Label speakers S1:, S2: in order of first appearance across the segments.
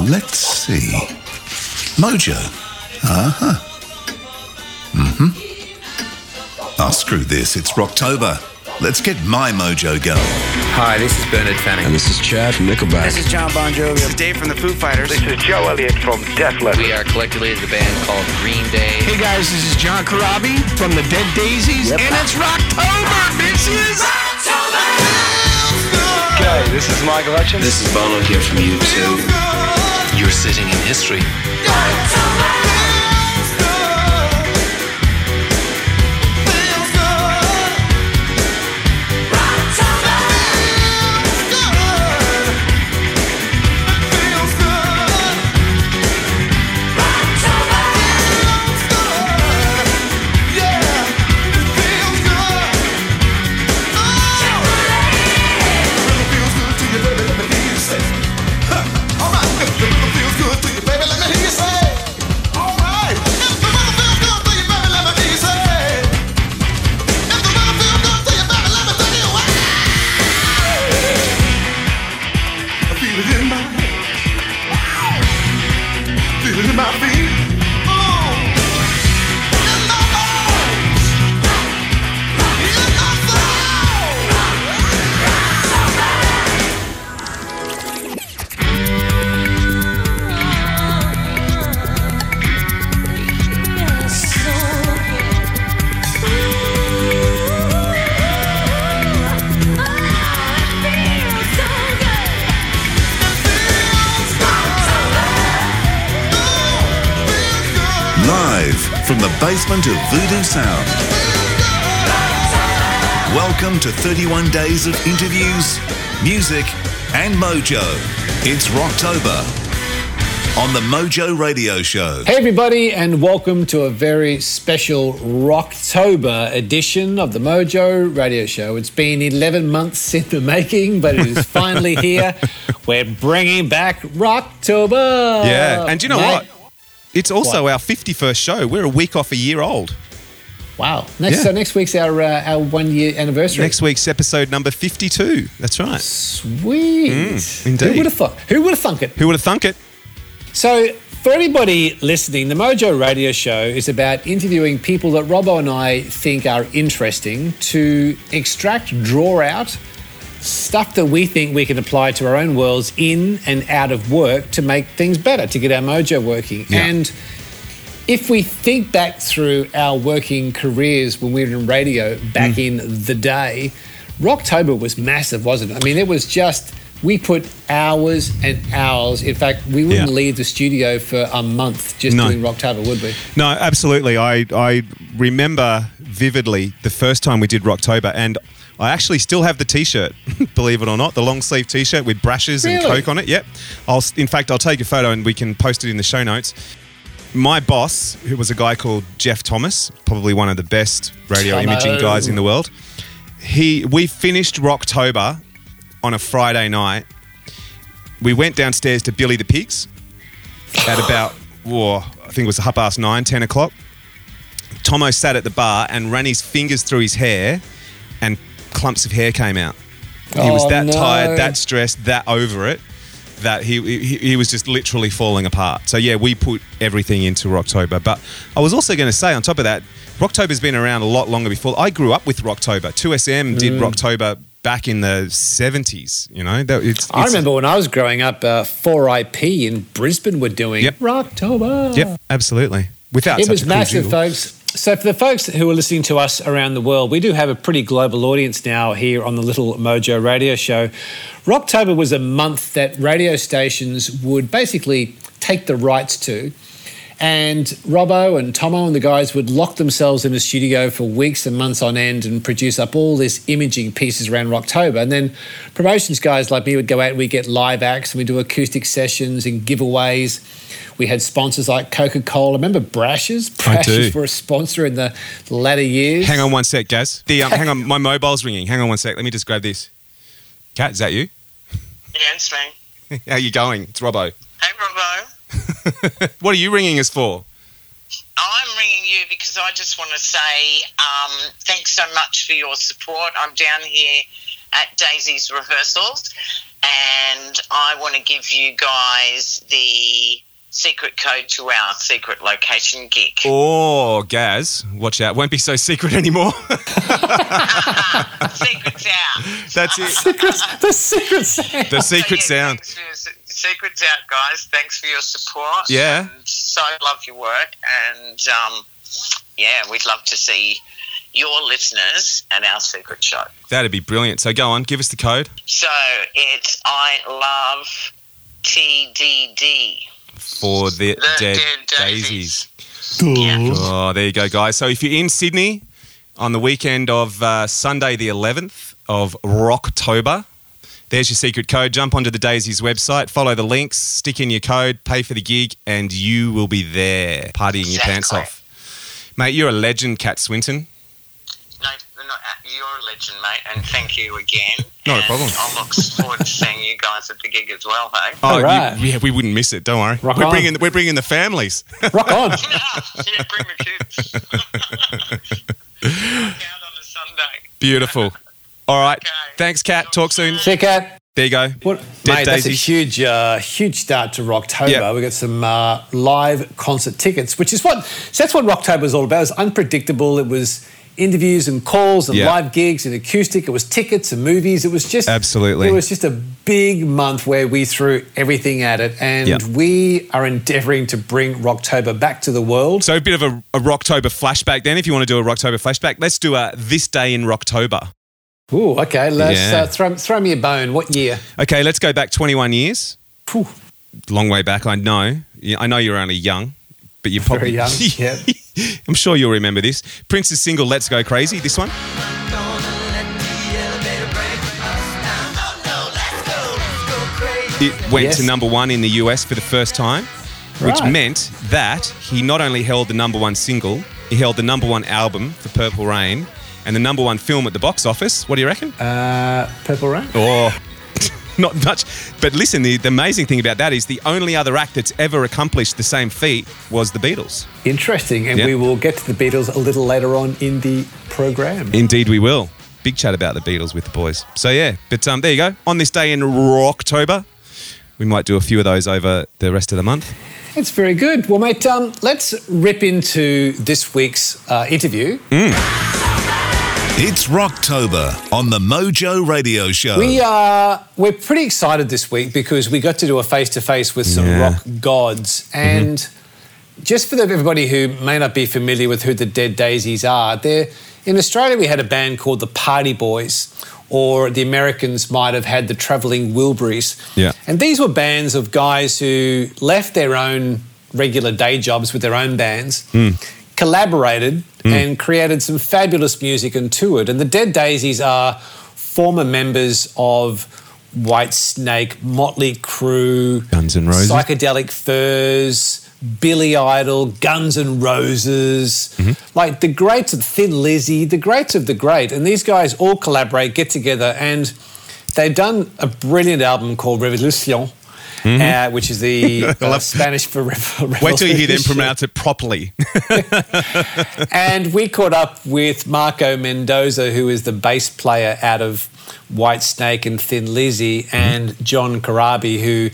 S1: Now, let's see. Mojo. Uh huh. Mm hmm. Oh, screw this. It's Rocktober. Let's get my mojo going.
S2: Hi, this is Bernard Fanning.
S3: And this is Chad from Nickelback.
S4: This is John Bon Jovi.
S5: This is Dave from the Foo Fighters.
S6: This is Joe Elliott from Def Leppard.
S2: We are collectively the band called Green Day.
S7: Hey guys, this is John Corabi from the Dead Daisies, yep. and it's Rocktober, bitches! Rocktober!
S6: G'day, this is Michael Hutchence.
S3: This is Bono here from U2.
S8: You're sitting in history.
S1: days of interviews, music, and mojo. It's Rocktober on the Mojo Radio Show.
S9: Hey, everybody, and welcome to a very special Rocktober edition of the Mojo Radio Show. It's been 11 months in the making, but it is finally here. We're bringing back Rocktober.
S10: Yeah, and you know Mate? what? It's also what? our 51st show. We're a week off a year old.
S9: Wow. Next, yeah. So next week's our uh, our one year anniversary.
S10: Next week's episode number 52. That's right.
S9: Sweet.
S10: Mm, indeed.
S9: Who would have thought? Who would have thunk it?
S10: Who would have thunk it?
S9: So, for anybody listening, the Mojo Radio Show is about interviewing people that Robbo and I think are interesting to extract, draw out stuff that we think we can apply to our own worlds in and out of work to make things better, to get our mojo working. Yeah. And if we think back through our working careers when we were in radio back mm. in the day, Rocktober was massive, wasn't it? I mean, it was just we put hours and hours. In fact, we wouldn't yeah. leave the studio for a month just no. doing Rocktober, would we?
S10: No, absolutely. I I remember vividly the first time we did Rocktober, and I actually still have the T-shirt, believe it or not, the long sleeve T-shirt with Brash's really? and Coke on it. Yep. I'll, in fact, I'll take a photo and we can post it in the show notes. My boss, who was a guy called Jeff Thomas, probably one of the best radio Hello. imaging guys in the world, he we finished Rocktober on a Friday night. We went downstairs to Billy the Pigs at about, whoa, I think it was half past nine, 10 o'clock. Tomo sat at the bar and ran his fingers through his hair and clumps of hair came out. He oh, was that no. tired, that stressed, that over it that he, he, he was just literally falling apart. So yeah, we put everything into Rocktober. But I was also going to say on top of that, Rocktober's been around a lot longer before. I grew up with Rocktober. 2SM did mm. Rocktober back in the 70s, you know. That, it's, it's,
S9: I remember when I was growing up, uh, 4IP in Brisbane were doing yep. Rocktober.
S10: Yep, absolutely. Without
S9: it was massive, cool folks. So, for the folks who are listening to us around the world, we do have a pretty global audience now here on the Little Mojo radio show. Rocktober was a month that radio stations would basically take the rights to and Robbo and Tomo and the guys would lock themselves in a studio for weeks and months on end and produce up all this imaging pieces around Rocktober. And then promotions guys like me would go out and we'd get live acts and we'd do acoustic sessions and giveaways. We had sponsors like Coca Cola. Remember Brash's? Brash's were a sponsor in the latter years.
S10: Hang on one sec, Gaz. The um, hang on, my mobile's ringing. Hang on one sec. Let me just grab this. Kat, is that you?
S11: Yeah, it's me.
S10: How you going? It's Robbo.
S11: Hey, Robbo.
S10: what are you ringing us for?
S11: I'm ringing you because I just want to say um, thanks so much for your support. I'm down here at Daisy's rehearsals, and I want to give you guys the secret code to our secret location gig.
S10: Oh, Gaz, watch out. Won't be so secret anymore.
S11: Secret's out.
S10: That's it.
S9: the secret sound.
S10: The secret
S11: So, yeah,
S10: sound.
S11: Thanks for your- Secret's out, guys. Thanks for your support.
S10: Yeah.
S11: And so love your work. And um, yeah, we'd love to see your listeners and our secret show.
S10: That'd be brilliant. So go on, give us the code
S11: So it's I love TDD.
S10: for the,
S11: The
S10: Dead,
S11: Dead
S10: Daisies.
S11: Daisies. Yeah.
S10: Oh, there you go, guys. So if you're in Sydney on the weekend of uh, Sunday, the 11th of Rocktober, there's your secret code. Jump onto the Daisies website, follow the links, stick in your code, pay for the gig, and you will be there partying your pants off. Mate, you're a legend, Kat Swinton.
S11: No, no, uh, you're a legend, mate, and thank you again.
S10: Not a problem.
S11: I look forward to seeing you guys at the gig as well, hey?
S10: Oh,
S9: All right.
S10: you- yeah, we wouldn't miss it. Don't worry.
S9: Rock
S10: we're
S9: on.
S10: bringing we're bringing the families.
S9: Rock on.
S11: yeah, bring the kids. Out on a Sunday.
S10: Beautiful. All right.
S11: Okay.
S10: Thanks, Kat. Talk soon.
S9: Check out.
S10: There you go.
S9: What,
S10: Dead
S9: mate, that's a huge, uh, huge start to Rocktober.
S10: Yep.
S9: We've got some uh, live concert tickets, which is what so that's what Rocktober is all about. It was unpredictable. It was interviews and calls and
S10: Yeah.
S9: live gigs and acoustic. It was tickets and movies. It was just
S10: Absolutely.
S9: It was just a big month where we threw everything at it, and
S10: Yep.
S9: we are endeavouring to bring Rocktober back to the world.
S10: So a bit of a, a Rocktober flashback then. If you want to do a Rocktober flashback, let's do a this day in Rocktober.
S9: Ooh, okay. Let's
S10: Yeah.
S9: uh, throw, throw me a bone. What year?
S10: Okay, let's go back 21 years.
S9: Phew,
S10: Long way back, I know. I know you're only young, but you're probably
S9: very young. yeah.
S10: I'm sure you'll remember this. Prince's single "Let's Go Crazy." This one. It went
S9: Yes.
S10: to number one in the US for the first time, which
S9: Right.
S10: meant that he not only held the number one single, he held the number one album for Purple Rain and the number one film at the box office. What do you reckon?
S9: Uh, Purple Rain.
S10: Oh, not much. But listen, the, the amazing thing about that is the only other act that's ever accomplished the same feat was the Beatles.
S9: Interesting, and
S10: Yeah.
S9: we will get to the Beatles a little later on in the program.
S10: Indeed, we will. Big chat about the Beatles with the boys. So yeah, but um, there you go. On this day in October, we might do a few of those over the rest of the month.
S9: It's very good. Well, mate, um, let's rip into this week's uh, interview.
S1: It's Rocktober on the Mojo Radio Show.
S9: We are we're pretty excited this week because we got to do a face to face with some
S10: Yeah.
S9: rock gods, and mm-hmm. just for the, everybody who may not be familiar with who the Dead Daisies are, they're in Australia. We had a band called the Party Boys, or the Americans might have had the Travelling Wilburys.
S10: Yeah.
S9: and these were bands of guys who left their own regular day jobs with their own bands. Hmm. Collaborated hmm. and created some fabulous music and toured. And the Dead Daisies are former members of Whitesnake, Motley Crue,
S10: Guns N' Roses.
S9: Psychedelic Furs, Billy Idol, Guns N' Roses, mm-hmm. like the greats of Thin Lizzy, the greats of the great. And these guys all collaborate, get together, and they've done a brilliant album called Revolution. Uh, which is the uh, Spanish for rev-
S10: Wait till you hear them pronounce it properly.
S9: And we caught up with Marco Mendoza, who is the bass player out of Whitesnake and Thin Lizzy, and John Corabi, who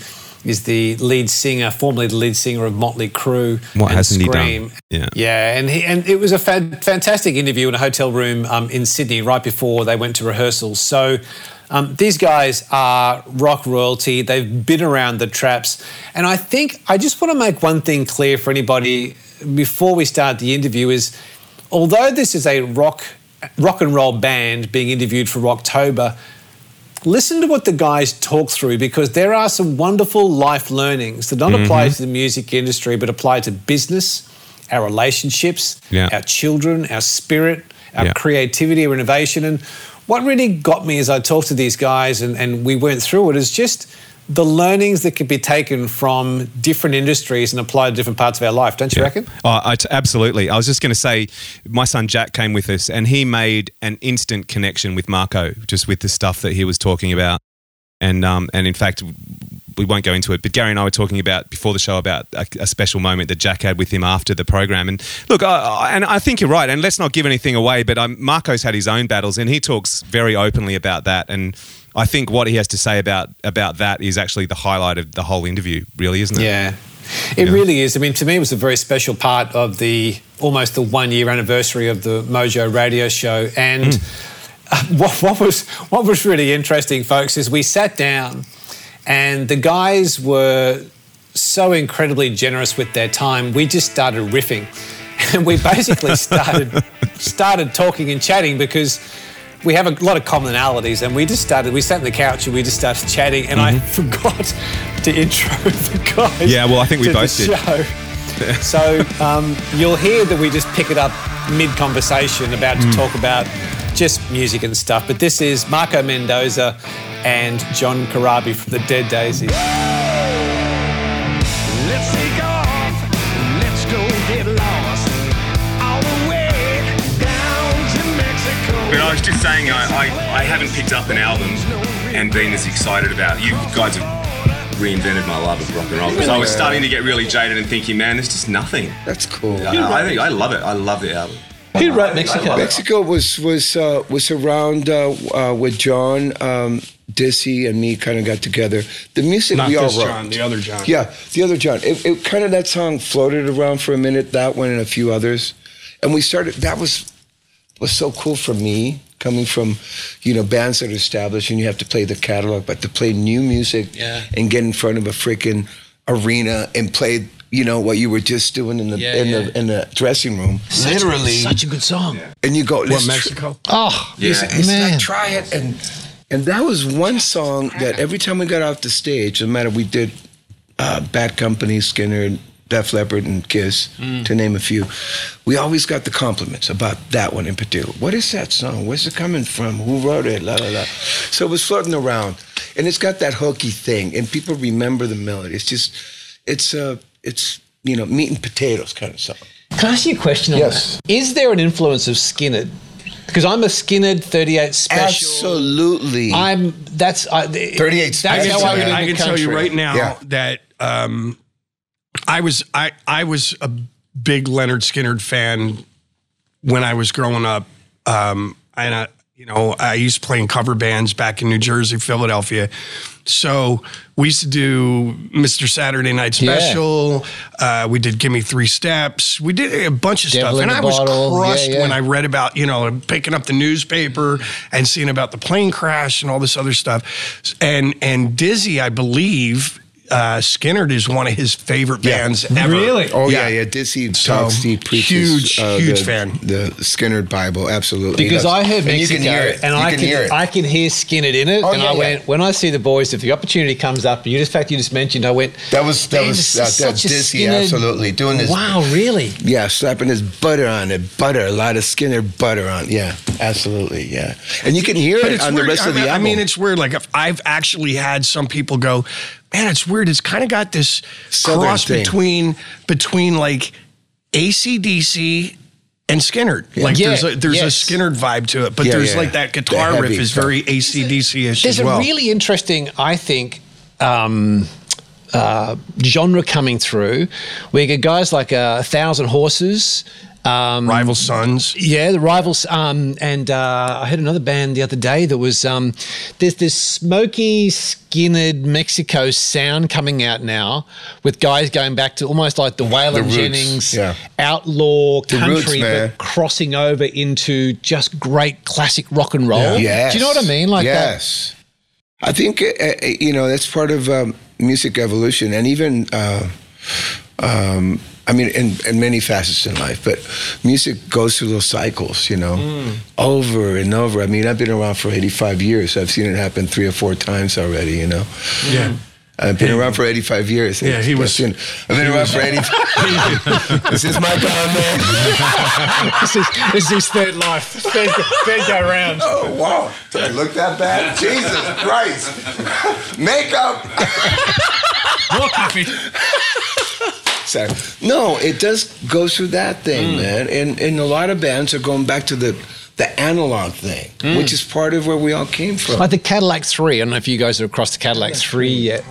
S9: is the lead singer, formerly the lead singer of Motley Crue.
S10: What
S9: and
S10: hasn't he done?
S9: Scream.
S10: Yeah.
S9: yeah, and he, and it was a fan, fantastic interview in a hotel room um, in Sydney right before they went to rehearsals. So. Um, these guys are rock royalty. They've been around the traps. And I think I just want to make one thing clear for anybody before we start the interview is although this is a rock rock and roll band being interviewed for Rocktober, listen to what the guys talk through because there are some wonderful life learnings that don't apply to the music industry but apply to business, our relationships,
S10: Yeah.
S9: our children, our spirit, our
S10: Yeah.
S9: creativity, our innovation. And what really got me as I talked to these guys and, and we went through it is just the learnings that could be taken from different industries and applied to different parts of our life, don't you reckon?
S10: Oh, I t- absolutely. I was just going to say, my son Jack came with us, and he made an instant connection with Marco, just with the stuff that he was talking about, and um, and in fact, we won't go into it. But Gary and I were talking about before the show about a, a special moment that Jack had with him after the program. And look, I, I, and I think you're right. And let's not give anything away. But um, Marco's had his own battles, and he talks very openly about that. And I think what he has to say about about that is actually the highlight of the whole interview, really, isn't it?
S9: Yeah. It really is. I mean, to me, it was a very special part of the almost the one year anniversary of the Mojo radio show. And uh, what, what was what was really interesting, folks, is we sat down and the guys were so incredibly generous with their time. We just started riffing, and we basically started started talking and chatting because we have a lot of commonalities, and we just started. We sat on the couch and we just started chatting, and I forgot to intro the guys.
S10: Yeah, well, I think we both did.
S9: Show. so um, you'll hear that we just pick it up mid conversation about
S10: Mm.
S9: to talk about just music and stuff. But this is Marco Mendoza and John Corabi from the Dead Daisies.
S7: Let's take off. Let's go get lost. All the way down to Mexico.
S4: But I was just saying, I, I, I haven't picked up an album and been as excited about. You guys have reinvented my love of rock and roll because I was starting to get really jaded and thinking, man, there's just nothing.
S3: That's cool.
S4: I, I think I love it. I love the album.
S5: Who wrote Mexico?
S3: Mexico was was uh, was around uh, uh, with John um, Dizzy and me. Kind of got together. The music
S6: Not
S3: we all wrote.
S6: John, the other John.
S3: Yeah, the other John. It, it kind of that song floated around for a minute. That one and a few others, and we started. That was was so cool for me coming from you know bands that are established and you have to play the catalog, but to play new music
S5: Yeah.
S3: and get in front of a freaking arena and play. You know what you were just doing in the
S5: Yeah,
S3: in
S5: yeah.
S3: the in the dressing room,
S6: Literally.
S5: Such a good song.
S3: and you go,
S6: What, Mexico?
S5: Oh,
S3: it's, it's
S5: man.
S3: like try it and and that was one song that every time we got off the stage, no matter we did uh, Bad Company, Skynyrd, Def Leppard, and Kiss, to name a few, we always got the compliments about that one in particular. What is that song? Where's it coming from? Who wrote it? La la la. So it was floating around, and it's got that hooky thing, and people remember the melody. It's just, it's uh, it's you know, meat and potatoes kind of song.
S5: Can I ask you a question on
S3: Yes.
S5: that? Is there an influence of Skynyrd? Because I'm a Skynyrd 38 special.
S3: Absolutely.
S5: I'm that's I,
S3: 38
S5: That's
S6: I can,
S5: how
S6: tell,
S5: I
S6: you, I
S5: into
S6: can tell you right now
S3: Yeah.
S6: that um, I was I I was a big Lynyrd Skynyrd fan when I was growing up. Um, and I, you know, I used to play in cover bands back in New Jersey, Philadelphia. So we used to do Mr. Saturday Night
S5: Yeah.
S6: Special. Uh, we did Give Me Three Steps. We did a bunch of
S5: Devil
S6: stuff, and I was
S5: Bottle.
S6: crushed
S5: Yeah, yeah.
S6: when I read about you know picking up the newspaper and seeing about the plane crash and all this other stuff. And and Dizzy, I believe. Uh, Skynyrd is one of his favorite
S3: Yeah.
S6: bands ever.
S5: Really?
S3: Oh yeah, yeah. Dizzy
S6: So,
S3: talks, he preaches.
S6: huge,
S3: uh,
S6: huge
S3: the,
S6: fan.
S3: The Skynyrd Bible, absolutely.
S5: Because I
S3: does.
S5: heard
S3: and
S5: Mexico,
S3: you can hear it.
S5: and
S3: you
S5: I
S3: can,
S5: can
S3: hear it.
S5: I can hear Skynyrd in it,
S3: Oh,
S5: and
S3: yeah,
S5: I
S3: yeah.
S5: went when I see the boys. If the opportunity comes up, and you just fact you just mentioned, I went.
S3: that was that was
S5: this
S3: uh,
S5: is such a
S3: Dizzy,
S5: Skynyrd-
S3: absolutely doing this.
S5: Wow, really?
S3: Yeah, slapping his butter on it, butter, a lot of Skynyrd butter on. Yeah, absolutely, yeah. And you can hear
S6: But
S3: it on
S6: weird.
S3: the rest
S6: I
S3: of
S6: mean,
S3: the
S6: I mean, it's weird. Like if I've actually had some people go, "Man, it's weird. It's kind of got this
S3: Southern
S6: cross
S3: thing.
S6: between between like ACDC and Skynyrd. Like
S5: Yeah,
S6: there's a, there's a. Skynyrd vibe to it, but
S3: Yeah,
S6: there's
S3: yeah.
S6: like that guitar
S3: heavy
S6: riff is
S3: stuff.
S6: very ACDC ish
S5: There's
S6: as well.
S5: a really interesting, I think, um, uh, genre coming through. where you get guys like uh, a thousand horses. Um,
S6: Rival Sons.
S5: Yeah, the rivals. Um, and uh, I heard another band the other day that was um, there's this smoky, skinned Mexico sound coming out now, with guys going back to almost like the Waylon
S3: roots,
S5: Jennings
S3: yeah.
S5: outlaw
S3: The
S5: country,
S3: roots,
S5: but crossing over into just great classic rock and roll.
S3: Yes.
S5: Do you know what I mean? Like that.
S3: yes. I think uh, uh, you know that's part of um, music evolution, and even uh, um, I mean, in, in many facets in life. But music goes through those cycles, you know,
S6: Mm.
S3: over and over. I mean, I've been around for 85 years. I've seen it happen three or four times already. You know.
S6: Yeah.
S3: I've been around for 85 years.
S6: Yeah, he was-
S3: I've been around for 85. this is my on man.
S5: this, is, this is his third life. Third, third go round.
S3: Oh, wow. Did I look that bad? Jesus Christ. Makeup.
S7: More coffee.
S3: Sorry. No, it does go through that thing, man. And and a lot of bands are going back to the the analog thing, which is part of where we all came from.
S5: Like the Cadillac 3. I don't know if you guys are across the Cadillac 3 yet.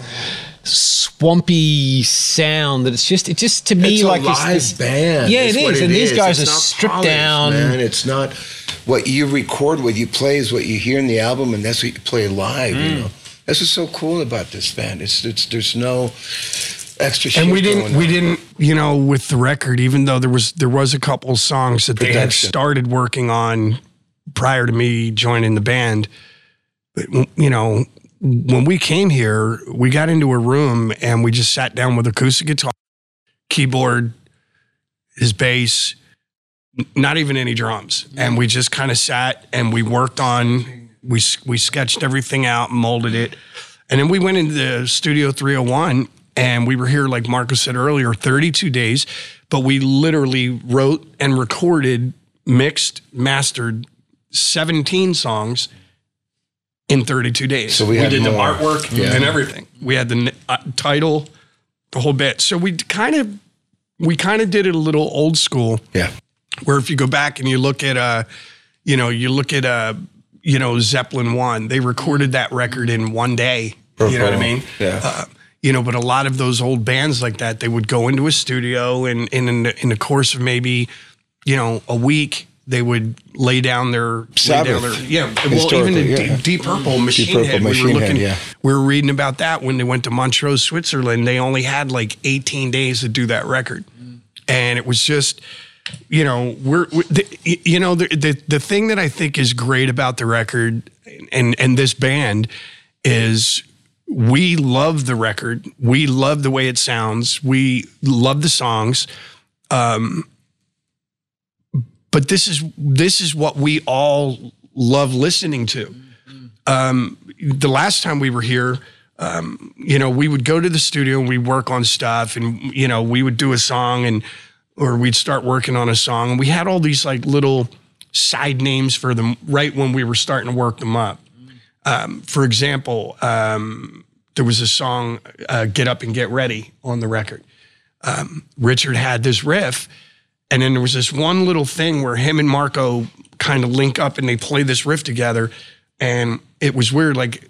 S5: Swampy sound that it's just, it just to me
S3: it's
S5: like
S3: a live
S5: this, this-
S3: band.
S5: Yeah,
S3: It's
S5: it
S3: what
S5: is. and these guys
S3: It's
S5: are
S3: not
S5: stripped
S3: polished,
S5: down.
S3: Man, it's not. what you record, what you play is what you hear in the album, and that's what you play live.
S6: Mm.
S3: You know, that's what's so cool about this band. It's it's there's no extra. Shit
S6: and we didn't we didn't you know with the record even though there was there was a couple songs that they had started working on prior to me joining the band. But, you know when we came here we got into a room and we just sat down with acoustic guitar keyboard his bass not even any drums. And we just kind of sat and we worked on we we sketched everything out molded it. And then we went into the studio 301 and we were here like Marco said earlier 32 days but we literally wrote and recorded mixed mastered 17 songs in 32 days.
S3: So we had
S6: did the artwork
S3: Yeah.
S6: and everything. We had the uh, title the whole bit. So we kind of we kind of did it a little old school.
S3: Yeah.
S6: where if you go back and you look at uh you know you look at uh you know zeppelin one they recorded that record in one day. You know what i mean?
S3: Yeah.
S6: uh, you know but a lot of those old bands like that they would go into a studio and, and in, the, in the course of maybe you know a week they would lay down their
S3: Sabbath.
S6: down their, yeah well even the
S3: yeah.
S6: Deep, Deep Purple Machine
S3: Purple,
S6: Head we
S3: Machine
S6: were
S3: Head,
S6: looking
S3: yeah.
S6: we were reading about that when they went to Montreux Switzerland they only had like 18 days to do that record and it was just you know we're, we the, you know the, the the thing that I think is great about the record and and this band is we love the record. We love the way it sounds. We love the songs. Um but this is this is what we all love listening to. Um the last time we were here um, you know, we would go to the studio and we work on stuff and, you know, we would do a song and, or we'd start working on a song. And we had all these like little side names for them right when we were starting to work them up. Um, for example, um, there was a song, uh, Get Up and Get Ready on the record. Um, Richard had this riff and then there was this one little thing where him and Marco kind of link up and they play this riff together. And it was weird. Like,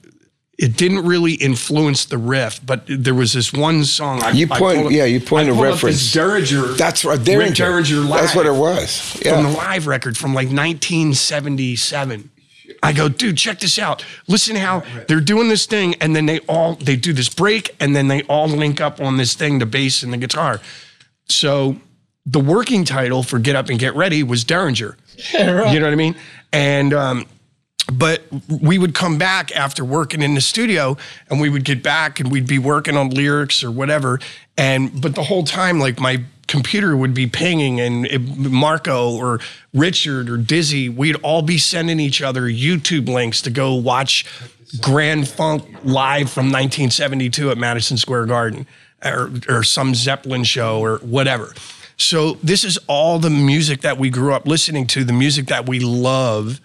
S6: it didn't really influence the riff, but there was this one song. I,
S3: You point-
S6: up-
S3: yeah, you point
S6: I
S3: a reference.
S6: Derringer.
S3: That's right, Derringer.
S6: Derringer live.
S3: That's what it was. Yeah.
S6: From the live record from like 1977. I go, dude, check this out. Listen how they're doing this thing, and then they all they do this break, and then they all link up on this thing, the bass and the guitar. So the working title for Get Up and Get Ready was Derringer. You know what I mean? And um, but we would come back after working in the studio and we would get back and we'd be working on lyrics or whatever and but the whole time like my computer would be pinging and marco or richard or dizzy we'd all be sending each other youtube links to go watch grand funk live from 1972 at madison square garden or, or some zeppelin show or whatever. So this is all the music that we grew up listening to the music that we love.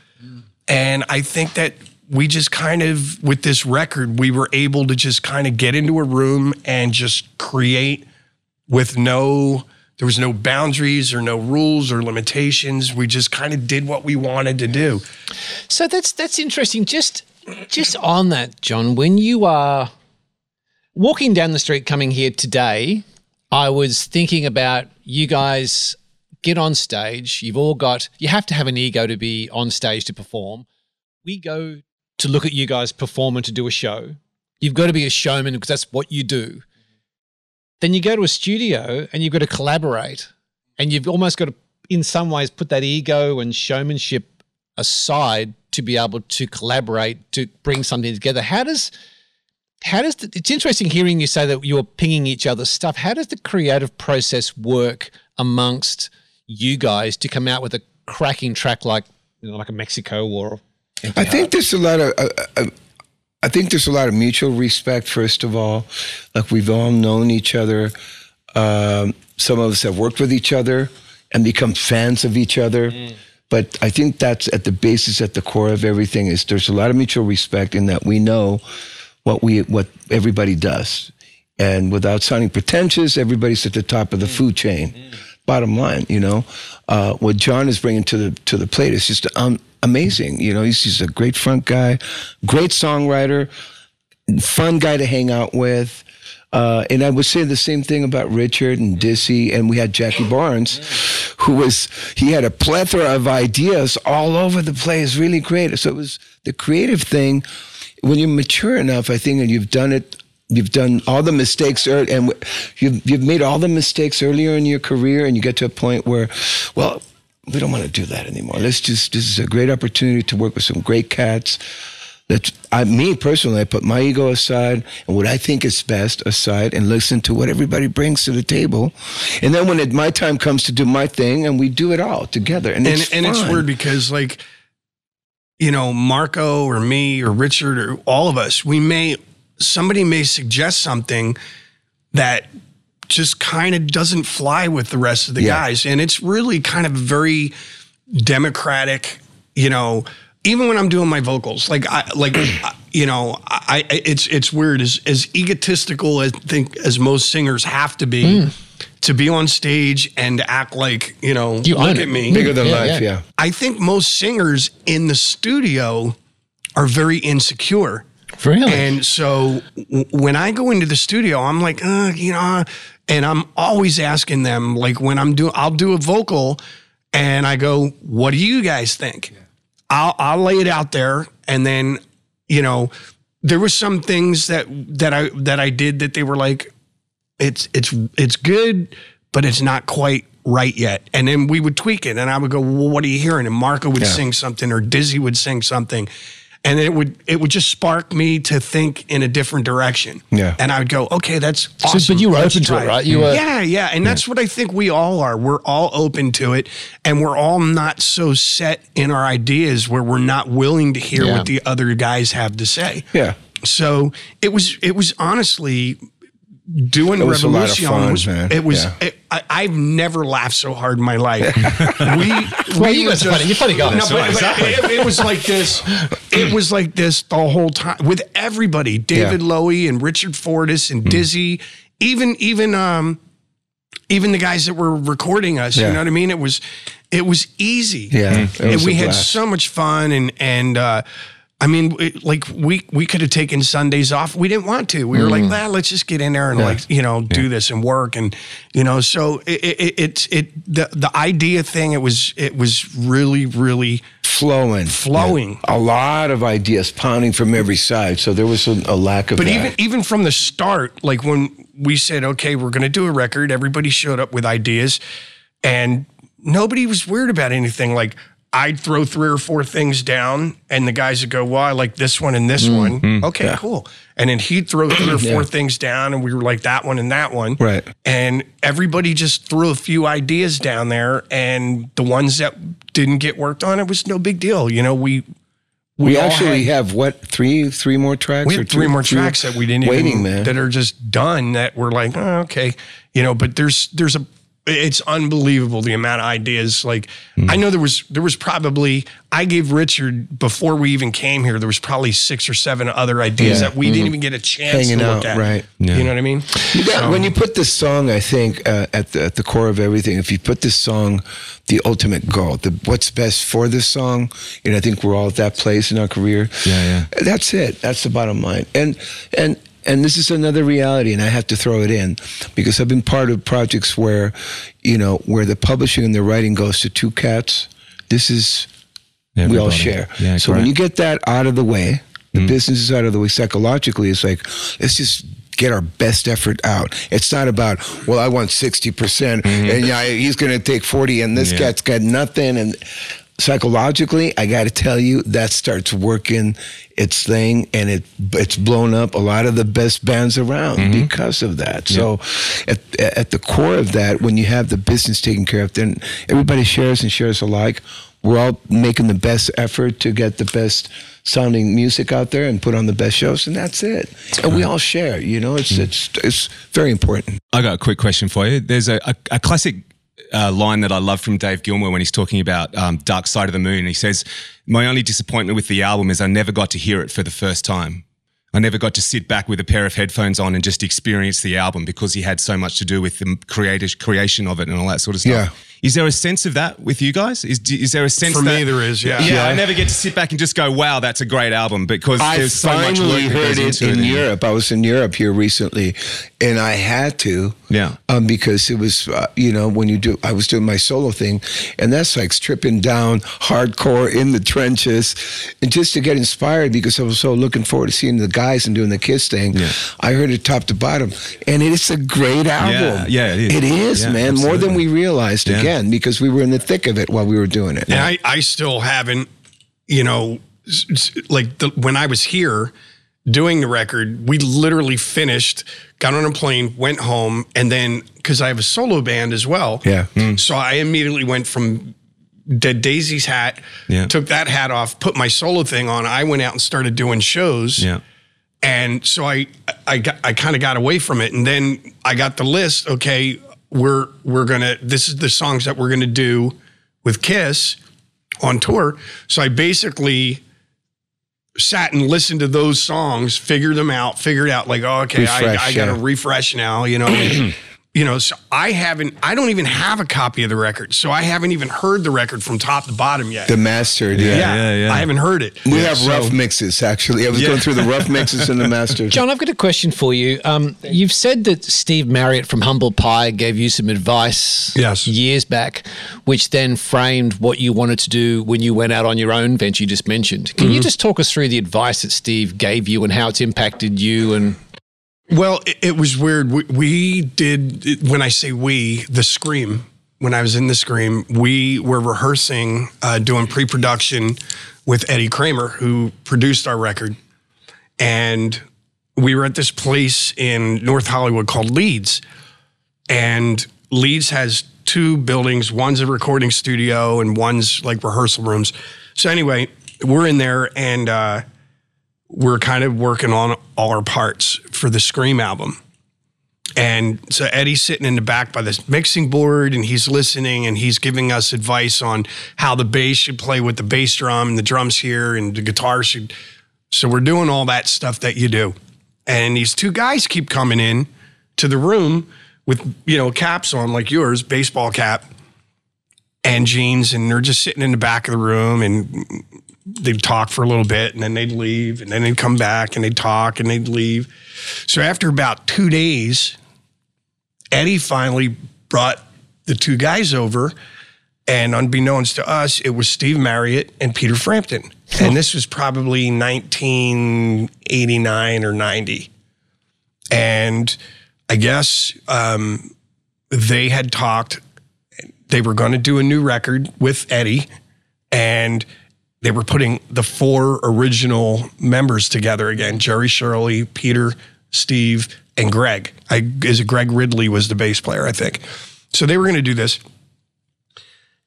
S6: And I think that we just kind of, with this record, we were able to just kind of get into a room and just create with no, there was no boundaries or no rules or limitations. We just kind of did what we wanted to do.
S5: So that's that's interesting. Just just on that, John, when you are walking down the street coming here today, I was thinking about you guys get on stage. You've all got you have to have an ego to be on stage to perform. We go to look at you guys perform and to do a show. You've got to be a showman because that's what you do. Then you go to a studio and you've got to collaborate. And you've almost got to, in some ways, put that ego and showmanship aside to be able to collaborate to bring something together. How does how does the, it's interesting hearing you say that you're pinging each other's stuff. How does the creative process work amongst you guys to come out with a cracking track like you know, like a Mexico or
S3: I think there's a lot of. Uh, uh, I think there's a lot of mutual respect. First of all, like we've all known each other. Um, some of us have worked with each other and become fans of each other. Mm. But I think that's at the basis, at the core of everything. Is there's a lot of mutual respect in that we know what we what everybody does, and without sounding pretentious, everybody's at the top of the mm. food chain. Mm. Bottom line, you know, uh, what John is bringing to the to the plate is just um, amazing. You know, he's he's a great front guy, great songwriter, fun guy to hang out with. Uh, and I would say the same thing about Richard and Dizzy, and we had Jackie Barnes, who was he had a plethora of ideas all over the place, really creative. So it was the creative thing. When you're mature enough, I think, and you've done it, you've done all the mistakes, and you've you've made all the mistakes earlier in your career, and you get to a point where, well, we don't want to do that anymore. Let's just this is a great opportunity to work with some great cats. That I, me personally, I put my ego aside and what I think is best aside, and listen to what everybody brings to the table. And then when it, my time comes to do my thing, and we do it all together, and,
S6: and
S3: it's
S6: and it's weird because like you know Marco or me or Richard or all of us we may somebody may suggest something that just kind of doesn't fly with the rest of the
S3: Yeah.
S6: guys and it's really kind of very democratic you know even when I'm doing my vocals like I like you know I, I it's it's weird as as egotistical as I think as most singers have to be mm. to be on stage and act like you know
S5: You
S6: look at me
S3: bigger than
S5: Yeah,
S3: life.
S5: yeah.
S3: Yeah.
S6: I think most singers in the studio are very insecure.
S5: Really?
S6: And so w- when I go into the studio, I'm like, uh, you know, and I'm always asking them, like when I'm doing, I'll do a vocal and I go, what do you guys think? I'll, I'll lay it out there. And then, you know, there were some things that, that I, that I did that they were like, it's, it's, it's good, but it's not quite right yet. And then we would tweak it and I would go, well, what are you hearing? And Marco would
S3: Yeah.
S6: sing something or Dizzy would sing something. And it would it would just spark me to think in a different direction.
S3: Yeah.
S6: And I would go, okay, that's
S5: So-
S6: awesome.
S5: but you were
S6: Let's
S5: open to it, right? You were-
S6: yeah, yeah. And that's what I think we all are. We're all open to it. And we're all not so set in our ideas where we're not willing to hear
S5: Yeah.
S6: what the other guys have to say.
S3: Yeah.
S6: So it was it was honestly doing
S3: It was a lot of
S6: Revolution
S3: fun,
S6: was
S3: man.
S6: it was
S3: Yeah.
S6: it, I, I've never laughed so hard in my life. we
S5: Well,
S6: we
S5: you
S6: were
S5: guys are funny. You're funny guys.
S6: No, but, but it, it was like this. It was like this the whole time with everybody. David
S3: Yeah.
S6: Lowy and Richard Fortus and Dizzy, even even um even the guys that were recording us. You know what I mean? It was it was easy.
S3: Yeah, it
S6: and we
S3: a
S6: had
S3: blast.
S6: so much fun and and. uh I mean, it, like we we could have taken Sundays off. We didn't want to. We were like, "Nah, let's just get in there and
S3: Mm. Yeah.
S6: like you know do this and work and you know." So it it, it it the the idea thing. It was it was really really
S3: flowing,
S6: Flowing.
S3: Yeah. A lot of ideas pounding from every side. So there was a, a lack of
S6: But
S3: that.
S6: even even from the start, like when we said, okay, we're going to do a record, everybody showed up with ideas, and nobody was weird about anything. Like I'd throw three or four things down, and the guys would go, "Well, I like this one and this mm. one." Mm. Okay, cool. And then he'd throw three or four
S3: Yeah.
S6: things down, and we were like that one and that one.
S3: Right.
S6: And everybody just threw a few ideas down there, and the ones that didn't get worked on, it was no big deal. You know, we
S3: we
S6: all
S3: actually
S6: had-
S3: have what three three more tracks
S6: we have
S3: two-
S6: three more tracks that we didn't
S3: waiting,
S6: even that are just done that we're like oh, okay you know but there's there's a it's unbelievable the amount of ideas like
S3: Hmm.
S6: i know there was there was probably i gave richard before we even came here there was probably six or seven other ideas
S3: Yeah.
S6: that we didn't even get a chance
S3: Hanging
S6: to look
S3: out,
S6: at
S3: right.
S6: you know what i mean
S3: got,
S6: So-
S3: when you put this song, I think uh, at the at the core of everything, if you put this song, the ultimate goal, the what's best for this song, and I think we're all at that place in our career.
S10: Yeah, yeah.
S3: That's it. That's the bottom line. And and and this is another reality, and I have to throw it in because I've been part of projects where, you know, where the publishing and the writing goes to two cats. This is we all share.
S10: Yeah,
S3: so when you get that out of the way, the mm. business is out of the way psychologically, it's like, let's just get our best effort out. It's not about, well, I want 60% mm-hmm. and yeah, he's going to take 40 and this
S10: Yeah.
S3: cat's got nothing. And psychologically, I got to tell you, that starts working its thing and it it's blown up a lot of the best bands around mm-hmm. because of that. So at, at the core of that, when you have the business taken care of, then everybody shares and shares alike. We're all making the best effort to get the best sounding music out there and put on the best shows, and that's it. And we all share. You know, it's mm. it's it's very important.
S8: I got a quick question for you. There's a, a, a classic uh, line that I love from Dave Gilmour when he's talking about um, Dark Side of the Moon. He says, My only disappointment with the album is I never got to hear it for the first time. I never got to sit back with a pair of headphones on and just experience the album because he had so much to do with the creative creation of it and all that sort of stuff. Is there a sense of that with you guys? Is is there a sense
S6: For
S8: that,
S6: me, there is, yeah.
S8: yeah?
S6: Yeah.
S8: I never get to sit back and just go, "Wow, that's a great album," because
S3: I
S8: there's so much work
S3: finally
S8: that
S3: heard
S8: goes
S3: it
S8: into
S3: in
S8: it.
S3: Europe. I was in Europe here recently, and I had to.
S8: Yeah.
S3: Um, because it was, uh, you know, when you do, I was doing my solo thing, and that's like stripping down hardcore in the trenches, and just to get inspired because I was so looking forward to seeing the guys and doing the Kiss thing.
S8: Yeah.
S3: I heard it top to bottom, and it's a great album.
S8: yeah, yeah it is.
S3: It is,
S8: Yeah,
S3: man, more than we realized.
S8: Yeah.
S3: Again, because we were in the thick of it while we were doing it.
S6: And I, I still haven't, you know, like the, when I was here doing the record, we literally finished, got on a plane, went home, and then because I have a solo band as well.
S3: Yeah. Hmm.
S6: So I immediately went from Dead Daisy's hat,
S8: Yeah.
S6: took that hat off, put my solo thing on. I went out and started doing shows.
S8: Yeah.
S6: And so I I got, I kind of got away from it, and then I got the list. Okay, we're we're gonna this is the songs that we're gonna do with Kiss on tour. So I basically sat and listened to those songs, figured them out, figured out like, oh, okay,
S3: Refresh,
S6: I, I got to
S3: yeah.
S6: refresh now, you know. and, you know, so I haven't, I don't even have a copy of the record, so I haven't even heard the record from top to bottom yet.
S3: The mastered, yeah.
S8: Yeah, yeah.
S6: I haven't heard it.
S3: We have
S6: So-
S3: rough mixes, actually. I was
S8: Yeah.
S3: going through the rough mixes and the masters.
S5: John, I've got a question for you. Um, you've said that Steve Marriott from Humble Pie gave you some advice
S6: Yes.
S5: years back, which then framed what you wanted to do when you went out on your own venture you just mentioned. Can
S6: Mm-hmm.
S5: you just talk us through the advice that Steve gave you and how it's impacted you? And
S6: Well, it, it was weird. We, we did, when I say we, the Scream, when I was in the Scream, we were rehearsing, uh, doing pre production with Eddie Kramer, who produced our record. And we were at this place in North Hollywood called Leeds. And Leeds has two buildings one's a recording studio, and one's like rehearsal rooms. So, anyway, we're in there and, uh, we're kind of working on all our parts for the Scream album. And so Eddie's sitting in the back by this mixing board and he's listening and he's giving us advice on how the bass should play with the bass drum and the drums here and the guitar should. So we're doing all that stuff that you do. And these two guys keep coming in to the room with, you know, caps on like yours, baseball cap and jeans. And they're just sitting in the back of the room and they'd talk for a little bit and then they'd leave and then they'd come back and they'd talk and they'd leave. So after about two days, Eddie finally brought the two guys over. And unbeknownst to us, it was Steve Marriott and Peter Frampton. And this was probably 1989 or 90. And I guess um, they had talked, they were going to do a new record with Eddie. And they were putting the four original members together again Jerry Shirley, Peter, Steve, and Greg. I, is it Greg Ridley was the bass player, I think. So they were going to do this.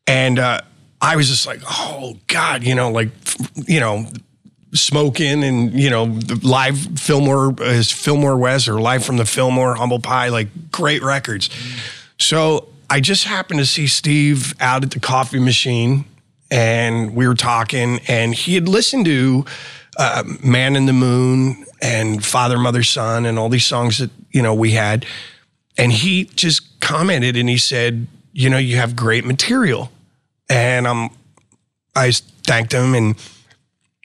S6: And uh, I was just like, oh, God, you know, like, you know, smoking and, you know, live Fillmore, is Fillmore West or live from the Fillmore, Humble Pie, like great records. So I just happened to see Steve out at the coffee machine and we were talking and he had listened to uh, Man in the Moon and Father, Mother, Son and all these songs that, you know, we had. And he just commented and he said, you know, you have great material. And um, I thanked him and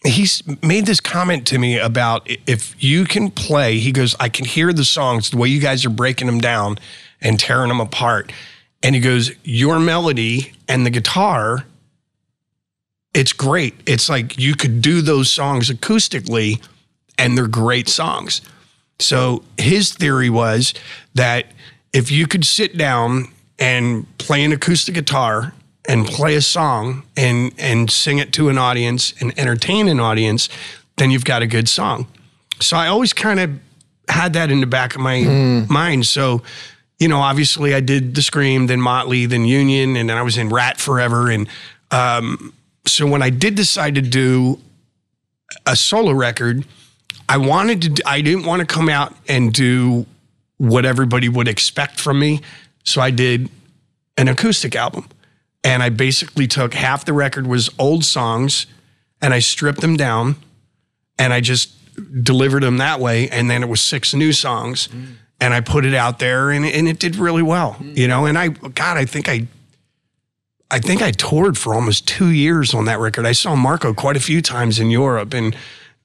S6: he's made this comment to me about if you can play, he goes, I can hear the songs, the way you guys are breaking them down and tearing them apart. And he goes, Your melody and the guitar, it's great. It's like you could do those songs acoustically and they're great songs. So his theory was that if you could sit down and play an acoustic guitar and play a song and and sing it to an audience and entertain an audience, then you've got a good song. So I always kind of had that in the back of my mind. So, you know, obviously I did the Scream, then Motley, then Union, and then I was in Ratt forever. And um, so when I did decide to do a solo record, I wanted to, I didn't want to come out and do what everybody would expect from me. So I did an acoustic album. And I basically took half the record was old songs and I stripped them down and I just delivered them that way. And then it was six new songs mm. and I put it out there and, and it did really well, mm. you know? And I, God, I think I, I think I toured for almost two years on that record. I saw Marco quite a few times in Europe, and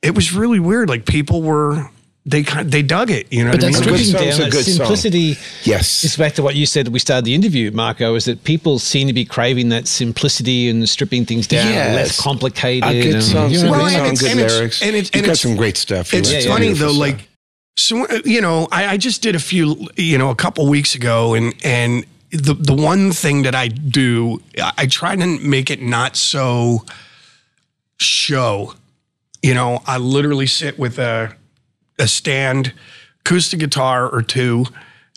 S6: it was really weird. Like people were they kind they dug it. You know
S5: But
S6: what I mean?
S5: stripping down,
S3: a
S5: that
S3: good song.
S5: simplicity.
S3: Yes.
S5: It's back to what you said at we started the interview, Marco, is that people seem to be craving that simplicity and stripping things down,
S3: Yes.
S5: less complicated.
S3: A good
S5: and-
S3: song,
S5: you
S3: some
S5: know what I
S3: good
S6: and
S3: song,
S6: it's-
S3: good
S6: and it's-
S3: lyrics.
S6: and it's-
S3: you
S6: and
S3: got
S6: it's-
S3: some great stuff.
S6: It's
S3: You're right.
S6: funny
S3: Beautiful
S6: though,
S3: stuff.
S6: like so you know, I, I just did a few, you know, a couple weeks ago, and and the the one thing that I do, I, try to make it not so show. You know, I literally sit with a a stand, acoustic guitar or two,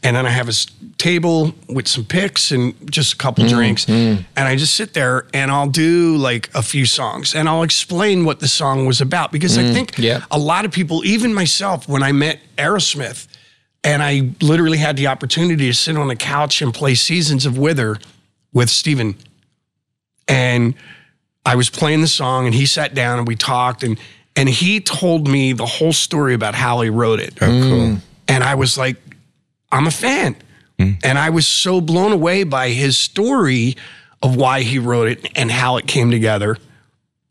S6: and then I have a table with some picks and just a couple mm-hmm. drinks, and I just sit there and I'll do like a few songs and I'll explain what the song was about because I mm, think
S5: yeah.
S6: a lot of people, even myself, when I met Aerosmith, and I literally had the opportunity to sit on a couch and play Seasons of Wither with Steven. And I was playing the song and he sat down and we talked and and he told me the whole story about how he wrote it.
S3: Oh, cool. Mm.
S6: And I was like, I'm a fan. Mm. And I was so blown away by his story of why he wrote it and how it came together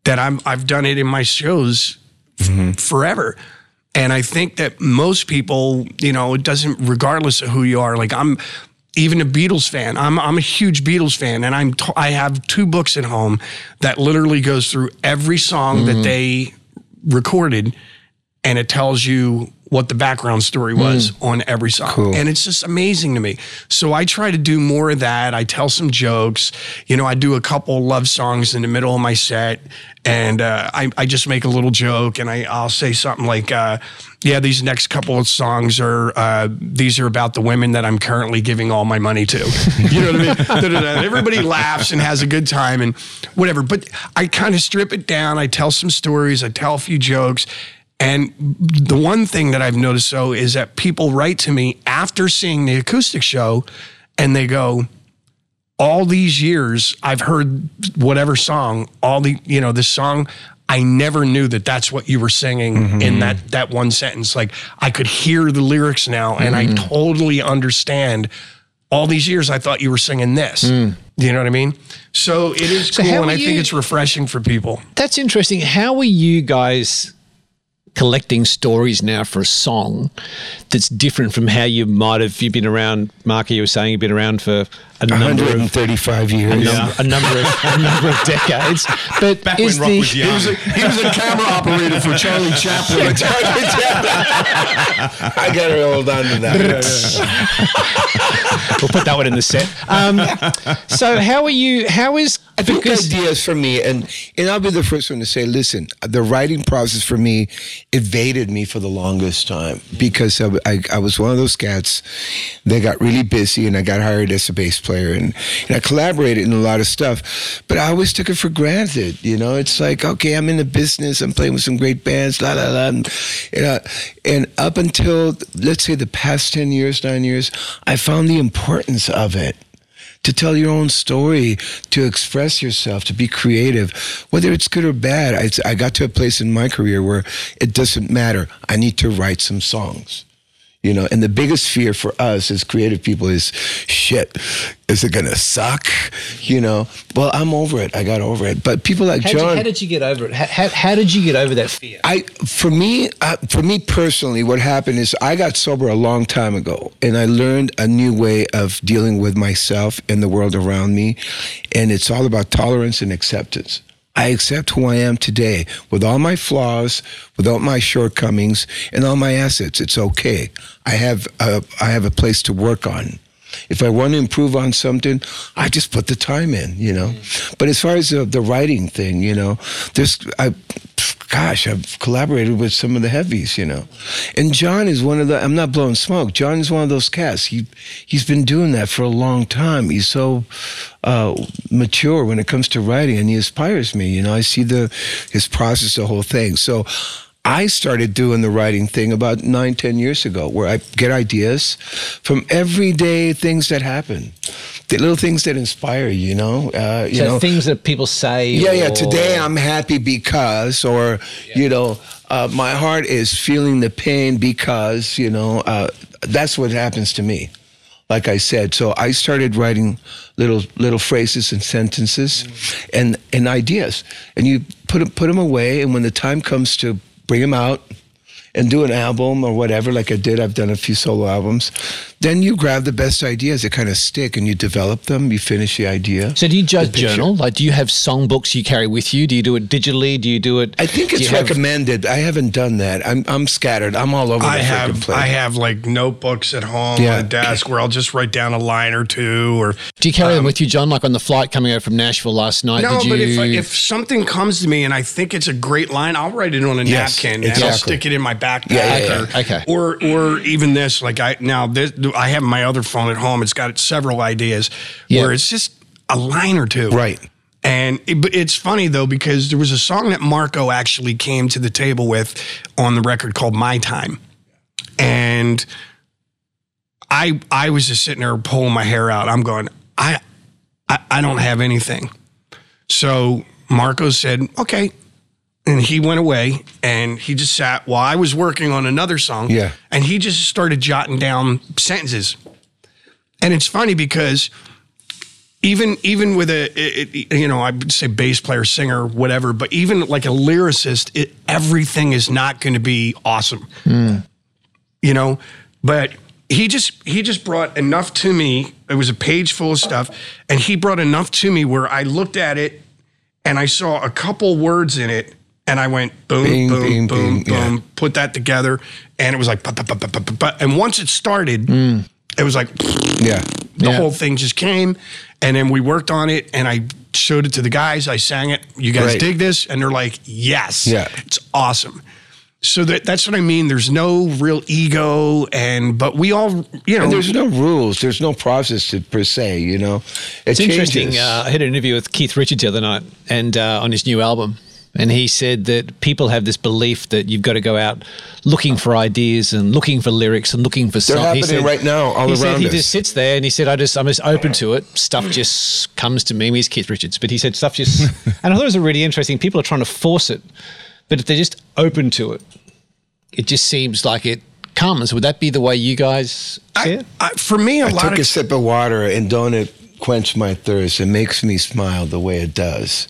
S6: that I'm I've done it in my shows f- forever. And I think that most people, you know, it doesn't regardless of who you are. Like I'm even a Beatles fan. I'm I'm a huge Beatles fan and I'm t- I have two books at home that literally goes through every song that mm-hmm. they recorded and it tells you what the background story was on every song. And it's just amazing to me. So I try to do more of that. I tell some jokes. You know, I do a couple love songs in the middle of my set and uh, I, I just make a little joke and I, I'll say something like, uh, yeah, these next couple of songs are, uh, these are about the women that I'm currently giving all my money to. You know what I mean? Everybody laughs and has a good time and whatever. But I kind of strip it down. I tell some stories. I tell a few jokes. And the one thing that I've noticed though is that people write to me after seeing the acoustic show and they go, all these years I've heard whatever song, all the, you know, this song, I never knew that that's what you were singing mm-hmm. in that that one sentence. Like I could hear the lyrics now and I mm-hmm. totally understand. All these years I thought you were singing this. Do You know what I mean? So it is
S5: So
S6: cool and I think it's refreshing for people.
S5: That's interesting. How are you guys collecting stories now for a song that's different from how you might have you've been around Mark you were saying you've been around for a number of
S3: 135
S5: a,
S3: years.
S5: num- a number of a number of decades. But
S8: Back
S5: is
S8: when Rock
S5: the
S8: was young.
S6: He was a camera operator for Charlie Chaplin.
S3: I got to hold on to that.
S5: we'll put that one in the set. Um, so how are you? How is
S3: I think ideas for me, and and I'll be the first one to say, listen, the writing process for me evaded me for the longest time because I, I, I was one of those cats that got really busy, and I got hired as a bass player, and, and I collaborated in a lot of stuff, but I always took it for granted. You know, it's like, okay, I'm in the business, I'm playing with some great bands, la la la, and, and, uh, and up until let's say the past ten years, nine years, I found the importance of it to tell your own story, to express yourself, to be creative, whether it's good or bad. I, I got to a place in my career where it doesn't matter. I need to write some songs. You know, and the biggest fear for us as creative people is shit, is it gonna suck? You know, well, I'm over it. I got over it. But people like
S5: how did, you,
S3: John.
S5: how did you get over it? How, how, how did you get over that fear?
S3: I for me uh, for me personally, what happened is I got sober a long time ago, and I learned a new way of dealing with myself and the world around me, and it's all about tolerance and acceptance. I accept who I am today with all my flaws, with all my shortcomings, and all my assets. It's okay. I have a, I have a place to work on. If I want to improve on something, I just put the time in, you know. Mm. But as far as the, the writing thing, you know, there's, I, gosh, I've collaborated with some of the heavies, you know. And John is one of the, I'm not blowing smoke. John is one of those cats. He, he's been doing that for a long time. He's so uh, mature when it comes to writing, and he inspires me. You know, I see the his process, the whole thing. So. I started doing the writing thing about nine, ten years ago, where I get ideas from everyday things that happen, the little things that inspire you. You know, uh, you
S5: so
S3: know,
S5: things that people say.
S3: yeah, yeah. Today I'm happy because, or you know, uh, my heart is feeling the pain because, you know, uh, that's what happens to me. like I said. So I started writing little little phrases and sentences and and ideas, and you put put them away. And when the time comes to bring them out and do an album or whatever, like I did, I've done a few solo albums. Then you grab the best ideas that kind of stick, and you develop them. You finish the idea.
S9: So do you just journal? Like, do you have songbooks you carry with you? Do you do it digitally? Do you do it?
S3: I think it's
S9: you have-
S3: recommended. I haven't done that. I'm I'm scattered. I'm all over
S6: I
S3: the freaking
S6: have
S3: place.
S6: I have like notebooks at home
S3: Yeah.
S6: on the desk where I'll just write down a line or two or
S9: Do you carry them
S6: um,
S9: with you, John? Like on the flight coming out from Nashville last night?
S6: No,
S9: did you?
S6: but if, if something comes to me and I think it's a great line, I'll write it on a
S3: Yes,
S6: napkin and I'll stick it in my backpack.
S3: Yeah, yeah,
S6: or,
S9: yeah. Okay.
S6: Or or even this, like I now this I have my other phone at home. It's got several ideas
S9: Yeah.
S6: where it's just a line or two.
S3: Right.
S6: And it, it's funny though because there was a song that Marco actually came to the table with on the record called "My Time," and I I was just sitting there pulling my hair out. I'm going, I I, I don't have anything. So Marco said, okay. And he went away and he just sat while I was working on another song.
S3: Yeah.
S6: And he just started jotting down sentences. And it's funny because even even with a it, it- you know I would say bass player, singer, whatever, but even like a lyricist, it, everything is not going to be awesome hmm. you know but he just he just brought enough to me it was a page full of stuff and he brought enough to me where i looked at it and i saw a couple words in it and i went boom
S3: Bing,
S6: boom
S3: bing,
S6: boom
S3: bing, yeah.
S6: boom put that together and it was like pa, pa, pa, pa, pa, pa, pa. and once it started it was like
S3: Yeah.
S6: the
S9: Yeah.
S6: whole thing just came and then we worked on it and i showed it to the guys i sang it you guys
S3: Right.
S6: dig this and they're like yes
S3: Yeah.
S6: it's awesome so that that's what I mean. There's no real ego, and but we all, you know,
S3: And there's no rules. There's no process to, per se. You know, it
S9: It's interesting. Uh, I had an interview with Keith Richards the other night, and uh, on his new album, and he said that people have this belief that you've got to go out looking for ideas and looking for lyrics and looking for
S3: They're
S9: songs.
S3: happening right now all
S9: he said
S3: around
S9: he
S3: us.
S9: just sits there and he said, "I just I'm just open to it. Stuff just comes to me." He's Keith Richards, but he said stuff just, and I thought it was really interesting. People are trying to force it, but if they're just open to it, it just seems like it comes. Would that be the way you guys see
S6: I. I, for me, a
S3: I
S6: lot
S3: took
S6: of
S3: a sip of water and don't it quench my thirst. It makes me smile the way it does.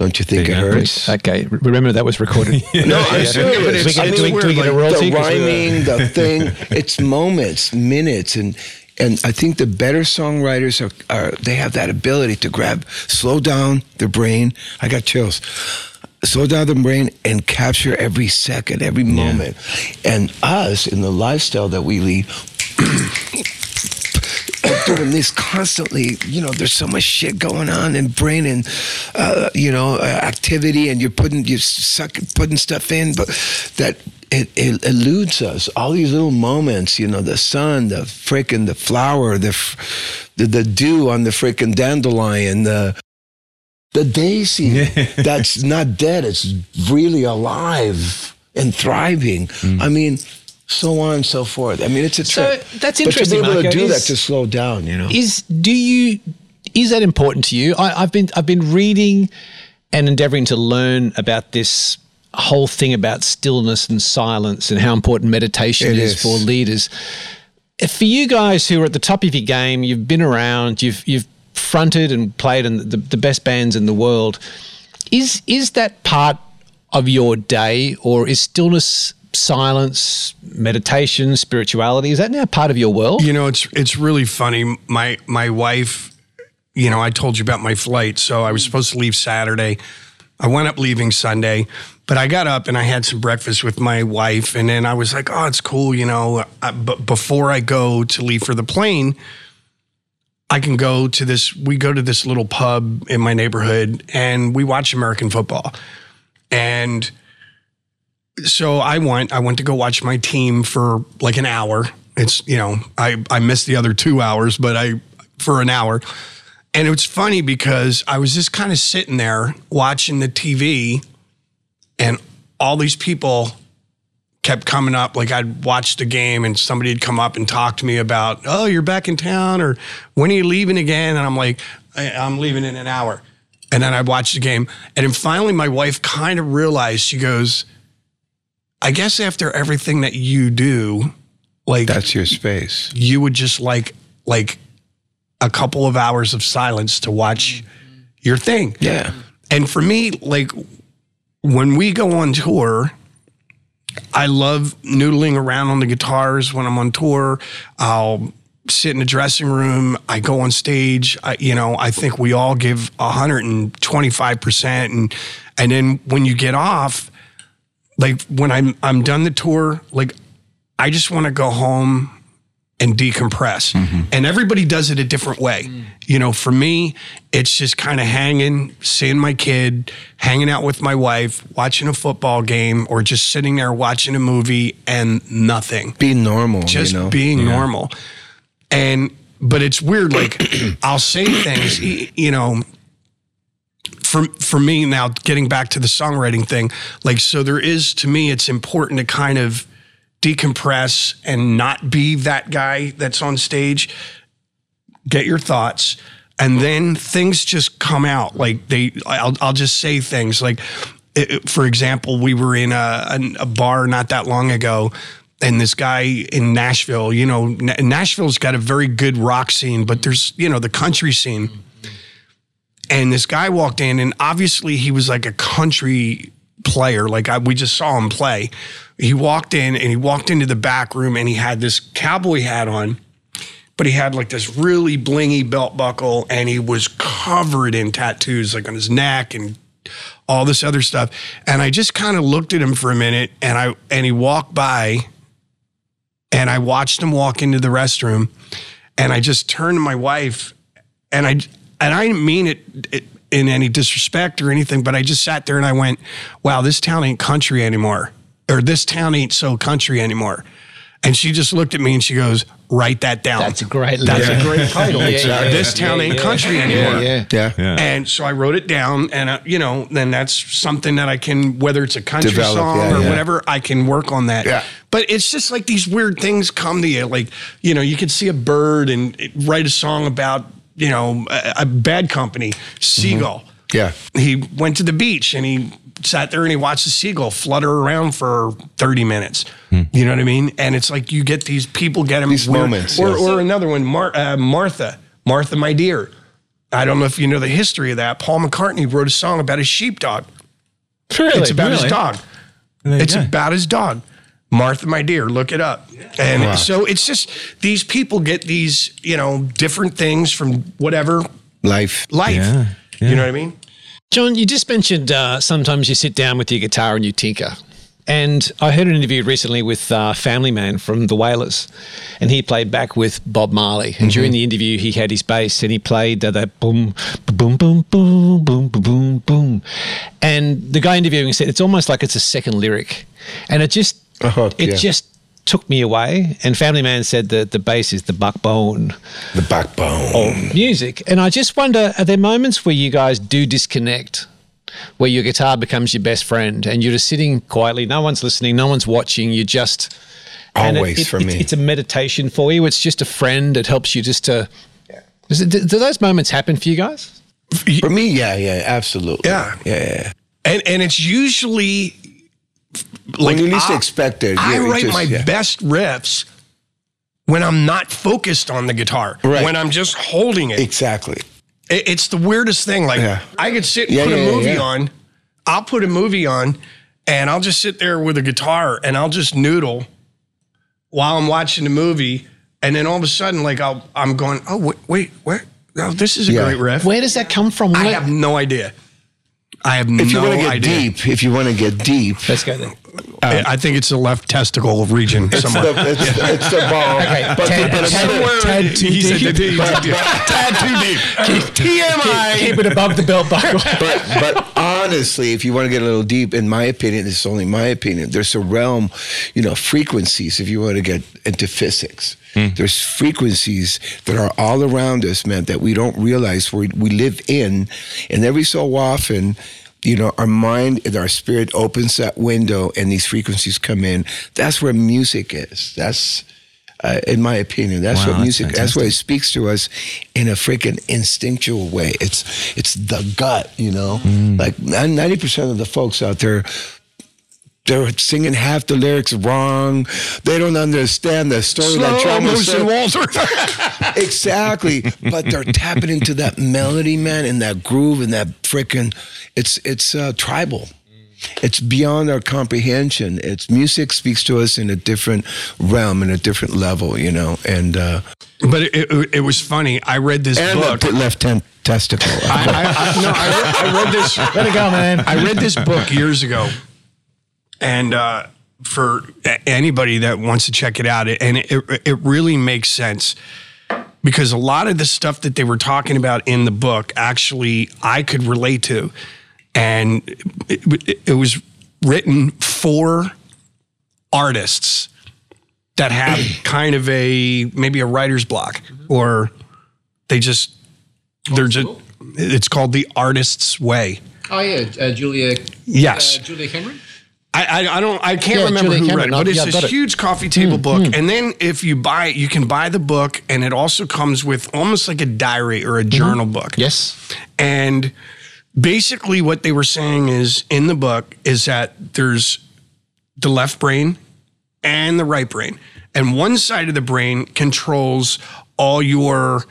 S3: Don't you think it
S10: There you go.
S3: hurts?
S9: Okay, remember that was recorded.
S3: No, I'm
S9: Yeah.
S3: serious.
S9: We get,
S3: I
S9: do we,
S3: mean,
S9: do we get a
S3: the
S9: royalty? 'Cause we were-
S3: rhyming, the thing. It's moments, minutes, and and I think the better songwriters are, are they have that ability to grab, slow down their brain. I got chills. Slow down the brain and capture every second, every moment. And us in the lifestyle that we lead, doing this constantly. You know, there's so much shit going on in brain and uh, you know uh, activity, and you're putting you're suck, putting stuff in, but that it, it eludes us. All these little moments, you know, the sun, the frickin' the flower, the the, the dew on the frickin' dandelion, the the daisy that's not dead. It's really alive and thriving. I mean. So on and so forth. I mean, it's a
S9: So,
S3: trip.
S9: that's
S3: But
S9: interesting,
S3: to be able
S9: Marco,
S3: to do that to slow down, you know.
S9: is do you is that important to you? I, I've been I've been reading and endeavoring to learn about this whole thing about stillness and silence and how important meditation
S3: It
S9: is,
S3: is.
S9: for leaders. For you guys who are at the top of your game, you've been around, you've you've fronted and played in the, the best bands in the world. Is is that part of your day, or is stillness, silence, meditation, spirituality? Is that now part of your world?
S6: You know, it's it's really funny. My my wife, you know, I told you about my flight, so I was supposed to leave Saturday. I went up leaving Sunday, but I got up and I had some breakfast with my wife, and then I was like, "Oh, it's cool," you know. I, but before I go to leave for the plane, I can go to this. We go to this little pub in my neighborhood, and we watch American football, and so I went. I went to go watch my team for like an hour. It's you know I I missed the other two hours, but I for an hour, and it was funny because I was just kind of sitting there watching the TV, and all these people kept coming up. Like I'd watched the game, and somebody had come up and talked to me about, "Oh, you're back in town," or "When are you leaving again?" And I'm like, "I- "I'm leaving in an hour." And then I watched the game, and then finally, my wife kind of realized. She goes. I guess after everything that you do, like
S3: That's your space.
S6: you would just like like a couple of hours of silence to watch your thing.
S3: Yeah.
S6: And for me, like when we go on tour, I love noodling around on the guitars when I'm on tour. I'll sit in the dressing room. I go on stage. I, you know, I think we all give 125 percent, and and then when you get off, like when I'm I'm done the tour, like I just want to go home and decompress. Mm-hmm. And everybody does it a different way. You know, for me, it's just kind of hanging, seeing my kid, hanging out with my wife, watching a football game, or just sitting there watching a movie and nothing.
S3: Be normal.
S6: Just
S3: you know?
S6: being normal. And, but it's weird. Like, I'll say things, you know, for for me now getting back to the songwriting thing like so there is to me it's important to kind of decompress and not be that guy that's on stage. Get your thoughts and then things just come out. Like they i'll, I'll just say things like it- for example we were in a, a, bar not that long ago and this guy in nashville you know Na- nashville's got a very good rock scene but there's you know the country scene and this guy walked in and obviously he was like a country player. Like I, we just saw him play. He walked in and he walked into the back room and he had this cowboy hat on but he had like this really blingy belt buckle and he was covered in tattoos like on his neck and all this other stuff. And i just kind of looked at him for a minute and i and he walked by and i watched him walk into the restroom and i just turned to my wife and I and I didn't mean it, it in any disrespect or anything, but I just sat there and I went, "Wow, this town ain't country anymore, or this town ain't so country anymore." And she just looked at me and she goes, "Write that down.
S9: That's a great
S6: That's
S9: lyric.
S6: a great title.
S9: Yeah, yeah,
S6: this
S9: yeah,
S6: town
S9: yeah,
S6: ain't
S9: yeah.
S6: country anymore."
S9: yeah.
S3: Yeah.
S12: Yeah.
S6: And so I wrote it down, and uh, you know, then that's something that I can, whether it's a country
S3: Develop,
S6: song
S3: yeah,
S6: or
S3: yeah.
S6: whatever, I can work on that.
S3: Yeah.
S6: But it's just like these weird things come to you, like you know, you could see a bird and write a song about you know a, a bad company, seagull.
S3: Yeah.
S6: He went to the beach and he sat there and he watched the seagull flutter around for 30 minutes. You know what I mean? And it's like you get these people get them
S3: These moments,
S6: Or,
S3: yes.
S6: or another one, Mar- uh, Martha, Martha, my dear. I don't know if you know the history of that. Paul McCartney wrote a song about his sheepdog.
S9: Really?
S6: It's about his dog. It's
S10: go.
S6: about his dog. Martha, my dear, look it up. And so it's just these people get these, you know, different things from whatever
S3: Life.
S6: life.
S10: Yeah,
S6: You know what I mean?
S9: John, you just mentioned uh, sometimes you sit down with your guitar and you tinker. And I heard an interview recently with uh, Family Man from the Wailers, and he played back with Bob Marley. And during the interview, he had his bass and he played uh, that boom, boom, boom, boom, boom, boom, boom, boom. And the guy interviewing said it's almost like it's a second lyric, and it just
S3: Uh-huh,
S9: it
S3: yeah.
S9: just took me away. And Family Man said that the bass is the backbone
S3: The backbone.
S9: of music. And I just wonder, are there moments where you guys do disconnect, where your guitar becomes your best friend and you're just sitting quietly, no one's listening, no one's watching, You're just. and
S3: Always for
S9: it-
S3: me.
S9: It's a meditation for you. It's just a friend. It helps you just to. Does it, do do those moments happen for you guys?
S3: For me, yeah, yeah, absolutely.
S6: Yeah.
S3: Yeah, yeah.
S6: And and it's usually
S3: When you least
S6: I-
S3: expect it.
S6: I write
S3: just-
S6: my
S3: yeah.
S6: best riffs when I'm not focused on the guitar.
S3: Right.
S6: When I'm just holding it.
S3: Exactly.
S6: It- It's the weirdest thing. Like
S3: Yeah.
S6: I could sit and
S3: Yeah,
S6: put
S3: yeah,
S6: a movie
S3: yeah.
S6: on. I'll put a movie on, and I'll just sit there with a guitar and I'll just noodle while I'm watching the movie. And then all of a sudden, like I'll, I'm going, oh wait, wait, where? Oh, this is a
S3: Yeah.
S6: great riff.
S9: Where does that come from?
S6: I have no idea. I have no idea.
S3: If you want to get
S6: idea.
S3: deep, if you want to get deep,
S9: Let's go there.
S6: I I think it's the left testicle region
S3: it's
S6: somewhere.
S3: the, it's, it's the ball.
S9: Okay,
S3: but,
S9: Ted-
S3: but
S9: Ted-
S3: another-
S9: Ted too
S6: He said
S9: deep.
S6: the-
S3: but- but-
S6: Tad too deep. TMI.
S9: Keep it above the belt buckle.
S3: but but honestly, if you want to get a little deep, in my opinion, this is only my opinion. There's a realm, you know, frequencies. If you want to get into physics, hmm. there's frequencies that are all around us, man, that we don't realize we we live in, and every so often. You know, our mind and our spirit opens that window, and these frequencies come in. That's where music is. That's, uh, in my opinion, that's
S10: Wow,
S3: what music. That's what it speaks to us in a freaking instinctual way. It's it's the gut, you know. Like ninety percent of the folks out there they're singing half the lyrics wrong. They don't understand the story.
S6: Slow
S3: like Travis
S6: motion. Walter.
S3: exactly. But they're tapping into that melody, man, and that groove and that freaking. It's it's uh, tribal. It's beyond our comprehension. It's music speaks to us in a different realm, in a different level, you know. And uh,
S6: but it, it, it was funny. I read this
S3: and
S6: book.
S3: the left hand testicle.
S6: I, I, I, no, I read, I read this.
S5: Let it go, man.
S6: I read this book years ago, and uh, for anybody that wants to check it out, it, and it, it really makes sense because a lot of the stuff that they were talking about in the book, actually, I could relate to, and it, it, it was written for artists that have kind of a maybe a writer's block or they just they're just it's called the artist's way
S9: Oh yeah, uh, Julia.
S6: Yes.
S9: uh, Julia Cameron.
S6: I, I, I don't I can't
S5: Yeah,
S6: remember who read it, but it's
S5: yeah,
S6: this
S5: it.
S6: huge coffee table book. And then if you buy it, you can buy the book, and it also comes with almost like a diary or a journal book.
S5: Yes.
S6: And basically, what they were saying is in the book is that there's the left brain and the right brain, and one side of the brain controls all your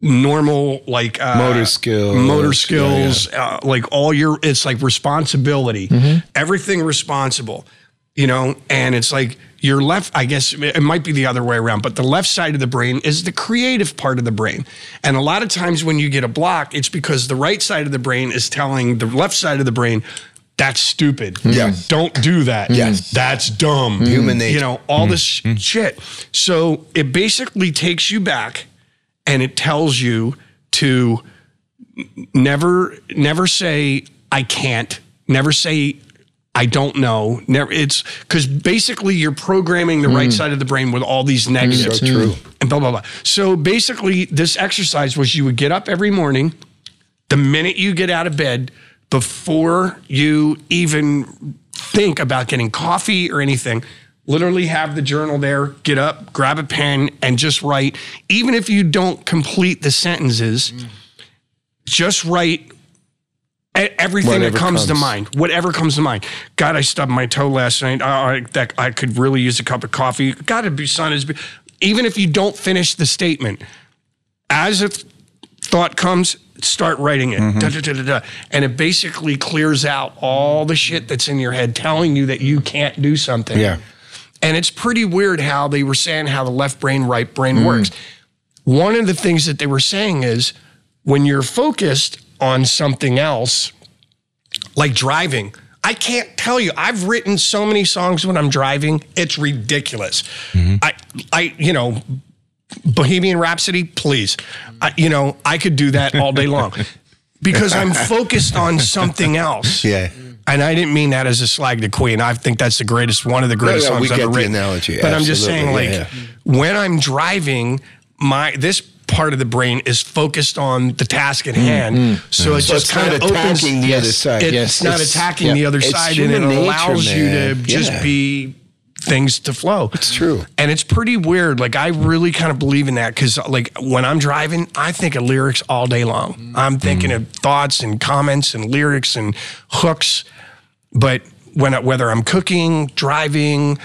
S6: normal like uh,
S3: Motor skills.
S6: motor
S3: Yeah,
S6: skills, Uh, like all your it's like responsibility, everything responsible, you know, and it's like your left. I guess it might be the other way around, but the left side of the brain is the creative part of the brain, and a lot of times when you get a block, it's because the right side of the brain is telling the left side of the brain. That's stupid.
S3: Yeah.
S6: Don't do that.
S3: Yes.
S6: That's dumb.
S3: Human nature.
S6: You know, all this sh- shit. So it basically takes you back and it tells you to never never say I can't, never say I don't know. Never it's cuz basically you're programming the right hmm. side of the brain with all these negatives. Hmm.
S3: So true.
S6: And blah blah blah. So basically this exercise was you would get up every morning the minute you get out of bed before you even think about getting coffee or anything literally have the journal there get up grab a pen and just write even if you don't complete the sentences just write everything
S3: Whatever
S6: that comes, to mind whatever comes to mind god i stubbed my toe last night oh, I, that, I could really use a cup of coffee god to be son is even if you don't finish the statement as a th- thought comes, start writing it. Mm-hmm. Da, da, da, da, da. And it basically clears out all the shit that's in your head telling you that you can't do something.
S3: Yeah.
S6: And it's pretty weird how they were saying how the left brain, right brain works. One of the things that they were saying is when you're focused on something else, like driving, I can't tell you. I've written so many songs when I'm driving. It's ridiculous. Mm-hmm. I, I, you know, Bohemian Rhapsody, please. I, you know, I could do that all day long because I'm focused on something else.
S3: Yeah.
S6: And I didn't mean that as a slag to Queen. I think that's the greatest, one of the greatest
S3: No, no, we
S6: songs
S3: get
S6: ever written.
S3: analogy.
S6: But I'm just saying, like,
S3: Absolutely. Yeah,
S6: when I'm driving, my this part of the brain is focused on the task at mm, hand. Mm. So it
S3: So
S6: just kind
S3: not
S6: of opens.
S3: attacking the other side.
S6: It's
S5: Yes,
S6: not
S5: it's-
S6: attacking
S5: yeah.
S6: the other
S3: It's
S6: side, and it
S3: nature,
S6: allows you to just
S3: Yeah.
S6: be things to flow.
S3: It's true.
S6: And it's pretty weird. Like I really kind of believe in that because like when I'm driving, I think of lyrics all day long. I'm thinking of thoughts and comments and lyrics and hooks. But when whether I'm cooking, driving,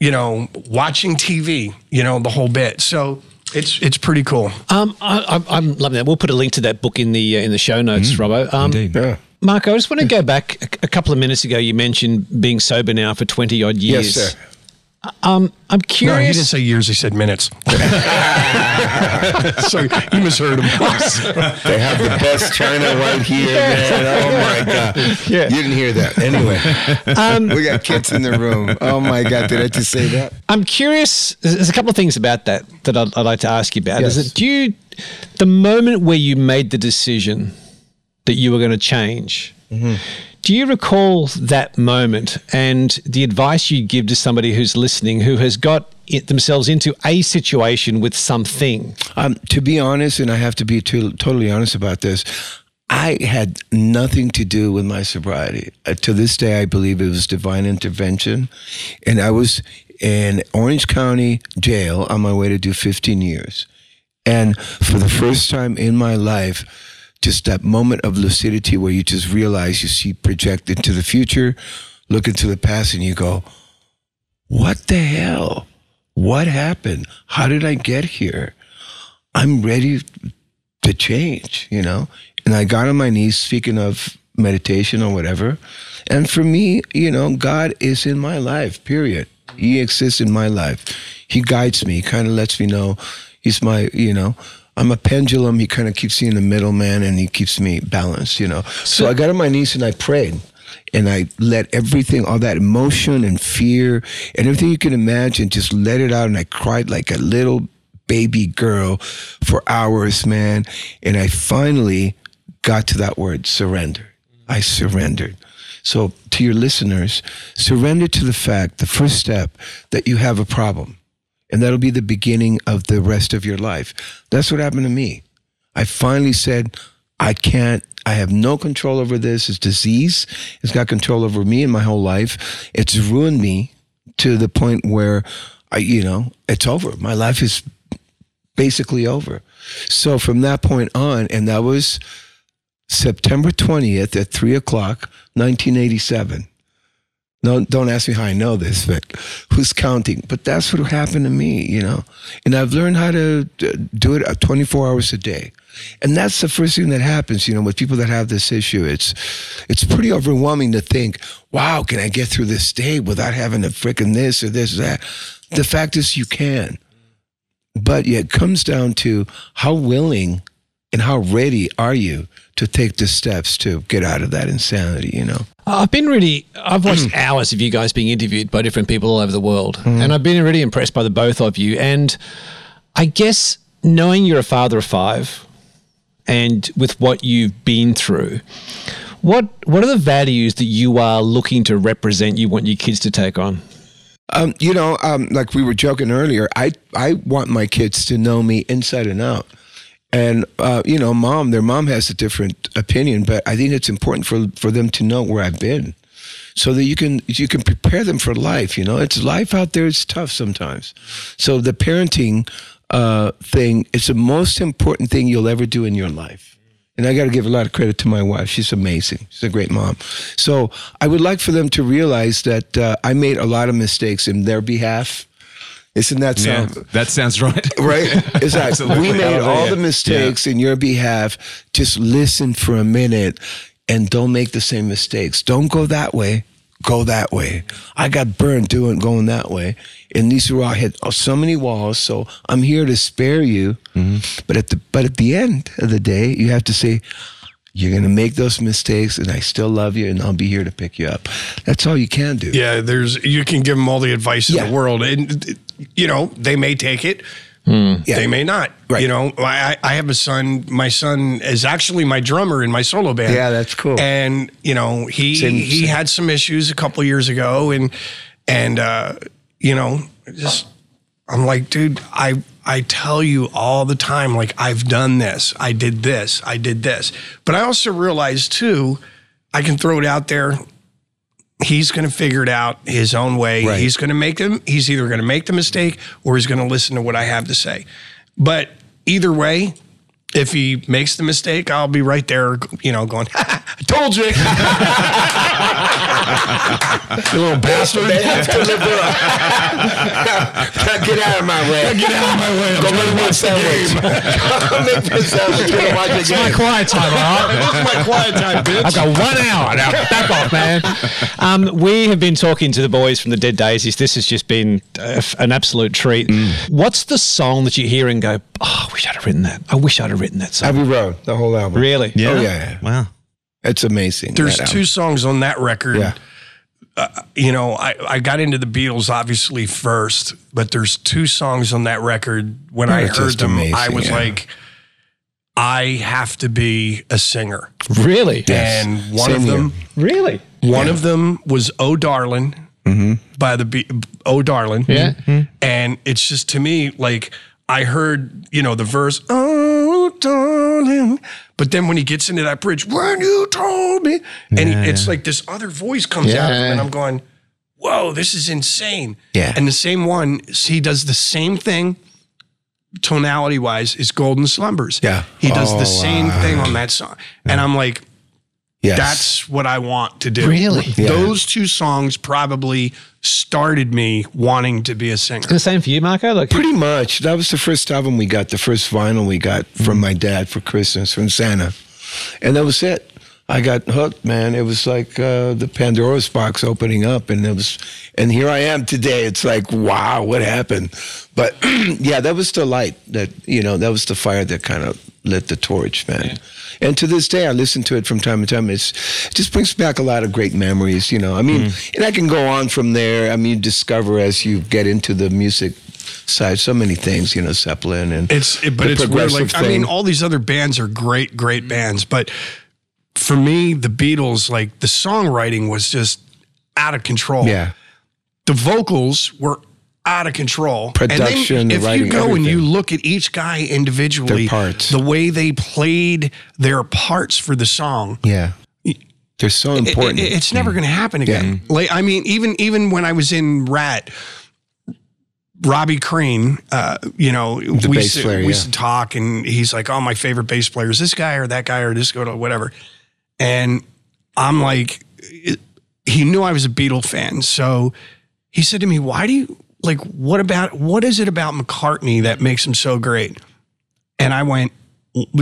S6: you know, watching TV, you know, the whole bit. So it's it's pretty cool.
S5: Um, I, I, I'm loving that. We'll put a link to that book in the uh, in the show notes, Robbo. Um,
S8: Indeed.
S3: Yeah.
S5: Marco, I just want to go back a, a couple of minutes ago. You mentioned being sober now for twenty odd years.
S3: Yes, sir.
S5: Um, I'm curious.
S6: No, he didn't say years. He said minutes. so you misheard him.
S3: They have the best china right here, man. Oh my god!
S5: Yeah.
S3: You didn't hear that. Anyway,
S5: Um,
S3: we got kids in the room. Oh my god! Did I just say that?
S5: I'm curious. There's there's a couple of things about that that I'd, I'd like to ask you about. Is
S3: Yes.
S5: it do you the moment where you made the decision that you were going to change? Do you recall that moment and the advice you give to somebody who's listening who has got themselves into a situation with something?
S3: Um, to be honest, and I have to be to, totally honest about this, I had nothing to do with my sobriety. Uh, to this day, I believe it was divine intervention. And I was in Orange County jail on my way to do 15 years. And for the first time in my life, just that moment of lucidity where you just realize you see projected to the future, look into the past and you go, what the hell? What happened? How did I get here? I'm ready to change, you know? And I got on my knees, speaking of meditation or whatever. And for me, you know, God is in my life, period. He exists in my life. He guides me, kind of lets me know he's my, you know, I'm a pendulum. He kind of keeps me in the middle, man, and he keeps me balanced, you know. So I got on my knees and I prayed and I let everything, all that emotion and fear and everything you can imagine, just let it out. And I cried like a little baby girl for hours, man. And I finally got to that word, surrender. I surrendered. So to your listeners, surrender to the fact, the first step, that you have a problem. And that'll be the beginning of the rest of your life. That's what happened to me. I finally said, I can't, I have no control over this. It's disease. It's got control over me and my whole life. It's ruined me to the point where I, you know, it's over. My life is basically over. So from that point on, and that was September 20th at three o'clock, 1987. No, don't ask me how I know this, but who's counting? But that's what happened to me, you know. And I've learned how to uh, do it 24 hours a day. And that's the first thing that happens, you know, with people that have this issue. It's it's pretty overwhelming to think, wow, can I get through this day without having to frickin' this or this or that? The fact is you can. But yeah, it comes down to how willing and how ready are you to take the steps to get out of that insanity, you know?
S5: I've been really, I've watched hours of you guys being interviewed by different people all over the world. And I've been really impressed by the both of you. And I guess knowing you're a father of five and with what you've been through, what what are the values that you are looking to represent you want your kids to take on?
S3: Um, you know, um, like we were joking earlier, I I want my kids to know me inside and out. And uh, you know, mom, their mom has a different opinion, but I think it's important for for them to know where I've been, so that you can you can prepare them for life. You know, it's life out there. It's tough sometimes. So the parenting uh, thing is the most important thing you'll ever do in your life. And I got to give a lot of credit to my wife. She's amazing. She's a great mom. So I would like for them to realize that uh, I made a lot of mistakes in their behalf. Isn't that
S8: Yeah, that sounds right.
S3: right? Exactly. We made
S8: Oh,
S3: all
S8: yeah.
S3: the mistakes in your behalf. Just listen for a minute and don't make the same mistakes. Don't go that way. Go that way. I got burned doing going that way. And these are all hit so many walls. So I'm here to spare you.
S8: Mm-hmm.
S3: But at the but at the end of the day, you have to say, you're gonna make those mistakes and I still love you and I'll be here to pick you up. That's all you can do.
S6: Yeah, there's you can give them all the advice in the world, and you know they may take it, they may not.
S3: Right.
S6: You know, I I have a son. My son is actually my drummer in my solo band.
S3: Yeah, that's cool.
S6: And you know he
S3: Same-
S6: he
S3: same.
S6: had some issues a couple years ago, and and uh, you know just I'm like, dude, I I tell you all the time, like I've done this, I did this, I did this, but I also realize too, I can throw it out there. He's going to figure it out his own way.
S3: Right.
S6: He's going to make them. He's either going to make the mistake or he's going to listen to what I have to say. But either way, if he makes the mistake, I'll be right there, you know, going, I told you. you little bastard.
S3: They have to live up. Get out of my way.
S6: Get out of my way. I'm
S3: Go make me a sandwich. Go make me a sandwich. Watch the
S5: It's my quiet time, all right?
S6: This is my quiet time, bitch.
S5: I've got one hour now. Back off, man. Um, we have been talking to the boys from the Dead Daisies. This has just been uh, an absolute treat. What's the song that you hear and go, oh, I wish I'd have written that. I wish I'd have written that song.
S3: Abbey Road, the whole album.
S5: Really?
S3: Oh, yeah. yeah.
S10: Wow.
S3: It's amazing.
S6: There's
S3: that
S6: two
S3: album.
S6: songs on that record.
S3: Yeah.
S6: Uh, you know, I, I got into the Beatles obviously first, but there's two songs on that record. When I
S3: They're
S6: heard
S3: just
S6: them, I was
S3: yeah.
S6: like, I have to be a singer.
S5: Really?
S3: Yes.
S6: And one
S3: Same
S6: of them,
S3: here.
S5: Really?
S6: one of them was "Oh Darlin" mm-hmm. by the Be- "Oh Darlin."
S5: Yeah. Mm-hmm.
S6: and it's just to me like I heard you know the verse "Oh Darling," but then when he gets into that bridge, when you told me, and he, it's like this other voice comes out of him, and I'm going, "Whoa, this is insane!"
S3: Yeah.
S6: and the same one, he does the same thing. Tonality wise, is Golden Slumbers.
S3: Yeah.
S6: he does
S3: Oh,
S6: the same
S3: wow.
S6: thing on that song, and I'm like,
S3: Yes.
S6: That's what I want to do.
S5: Really?
S3: Yeah.
S6: Those two songs probably started me wanting to be a singer.
S5: The same for you, Marco. Like,
S3: Pretty much. That was the first album we got, the first vinyl we got from my dad for Christmas from Santa. And that was it. I got hooked, man. It was like uh, the Pandora's box opening up, and it was, and here I am today. It's like, wow, what happened? But yeah, that was the light that you know, that was the fire that kind of lit the torch, man. And to this day, I listen to it from time to time. It's, it just brings back a lot of great memories, you know. I mean, mm-hmm. and I can go on from there. I mean, you discover as you get into the music side so many things, you know, Zeppelin and
S6: It's it, but
S3: the
S6: it's weird. Like I mean, all these other bands are great, great bands, but for me, the Beatles, like the songwriting was just out of control.
S3: yeah.
S6: the vocals were out of control.
S3: Production,
S6: and
S3: the
S6: then if
S3: writing,
S6: you go and you look at each guy individually,
S3: Their parts.
S6: the way they played their parts for the song,
S3: Yeah. They're so important.
S6: it- it's never going to happen again. Like I mean, even even when I was in Ratt, Robbie Crane, uh, you know, we used to,
S3: player,
S6: we used
S3: yeah.
S6: to talk, and he's like, "Oh, my favorite bass player is this guy or that guy or this guy or whatever," and I'm like, it- he knew I was a Beatle fan, so he said to me, "Why do you like? What about what is it about McCartney that makes him so great?" And I went,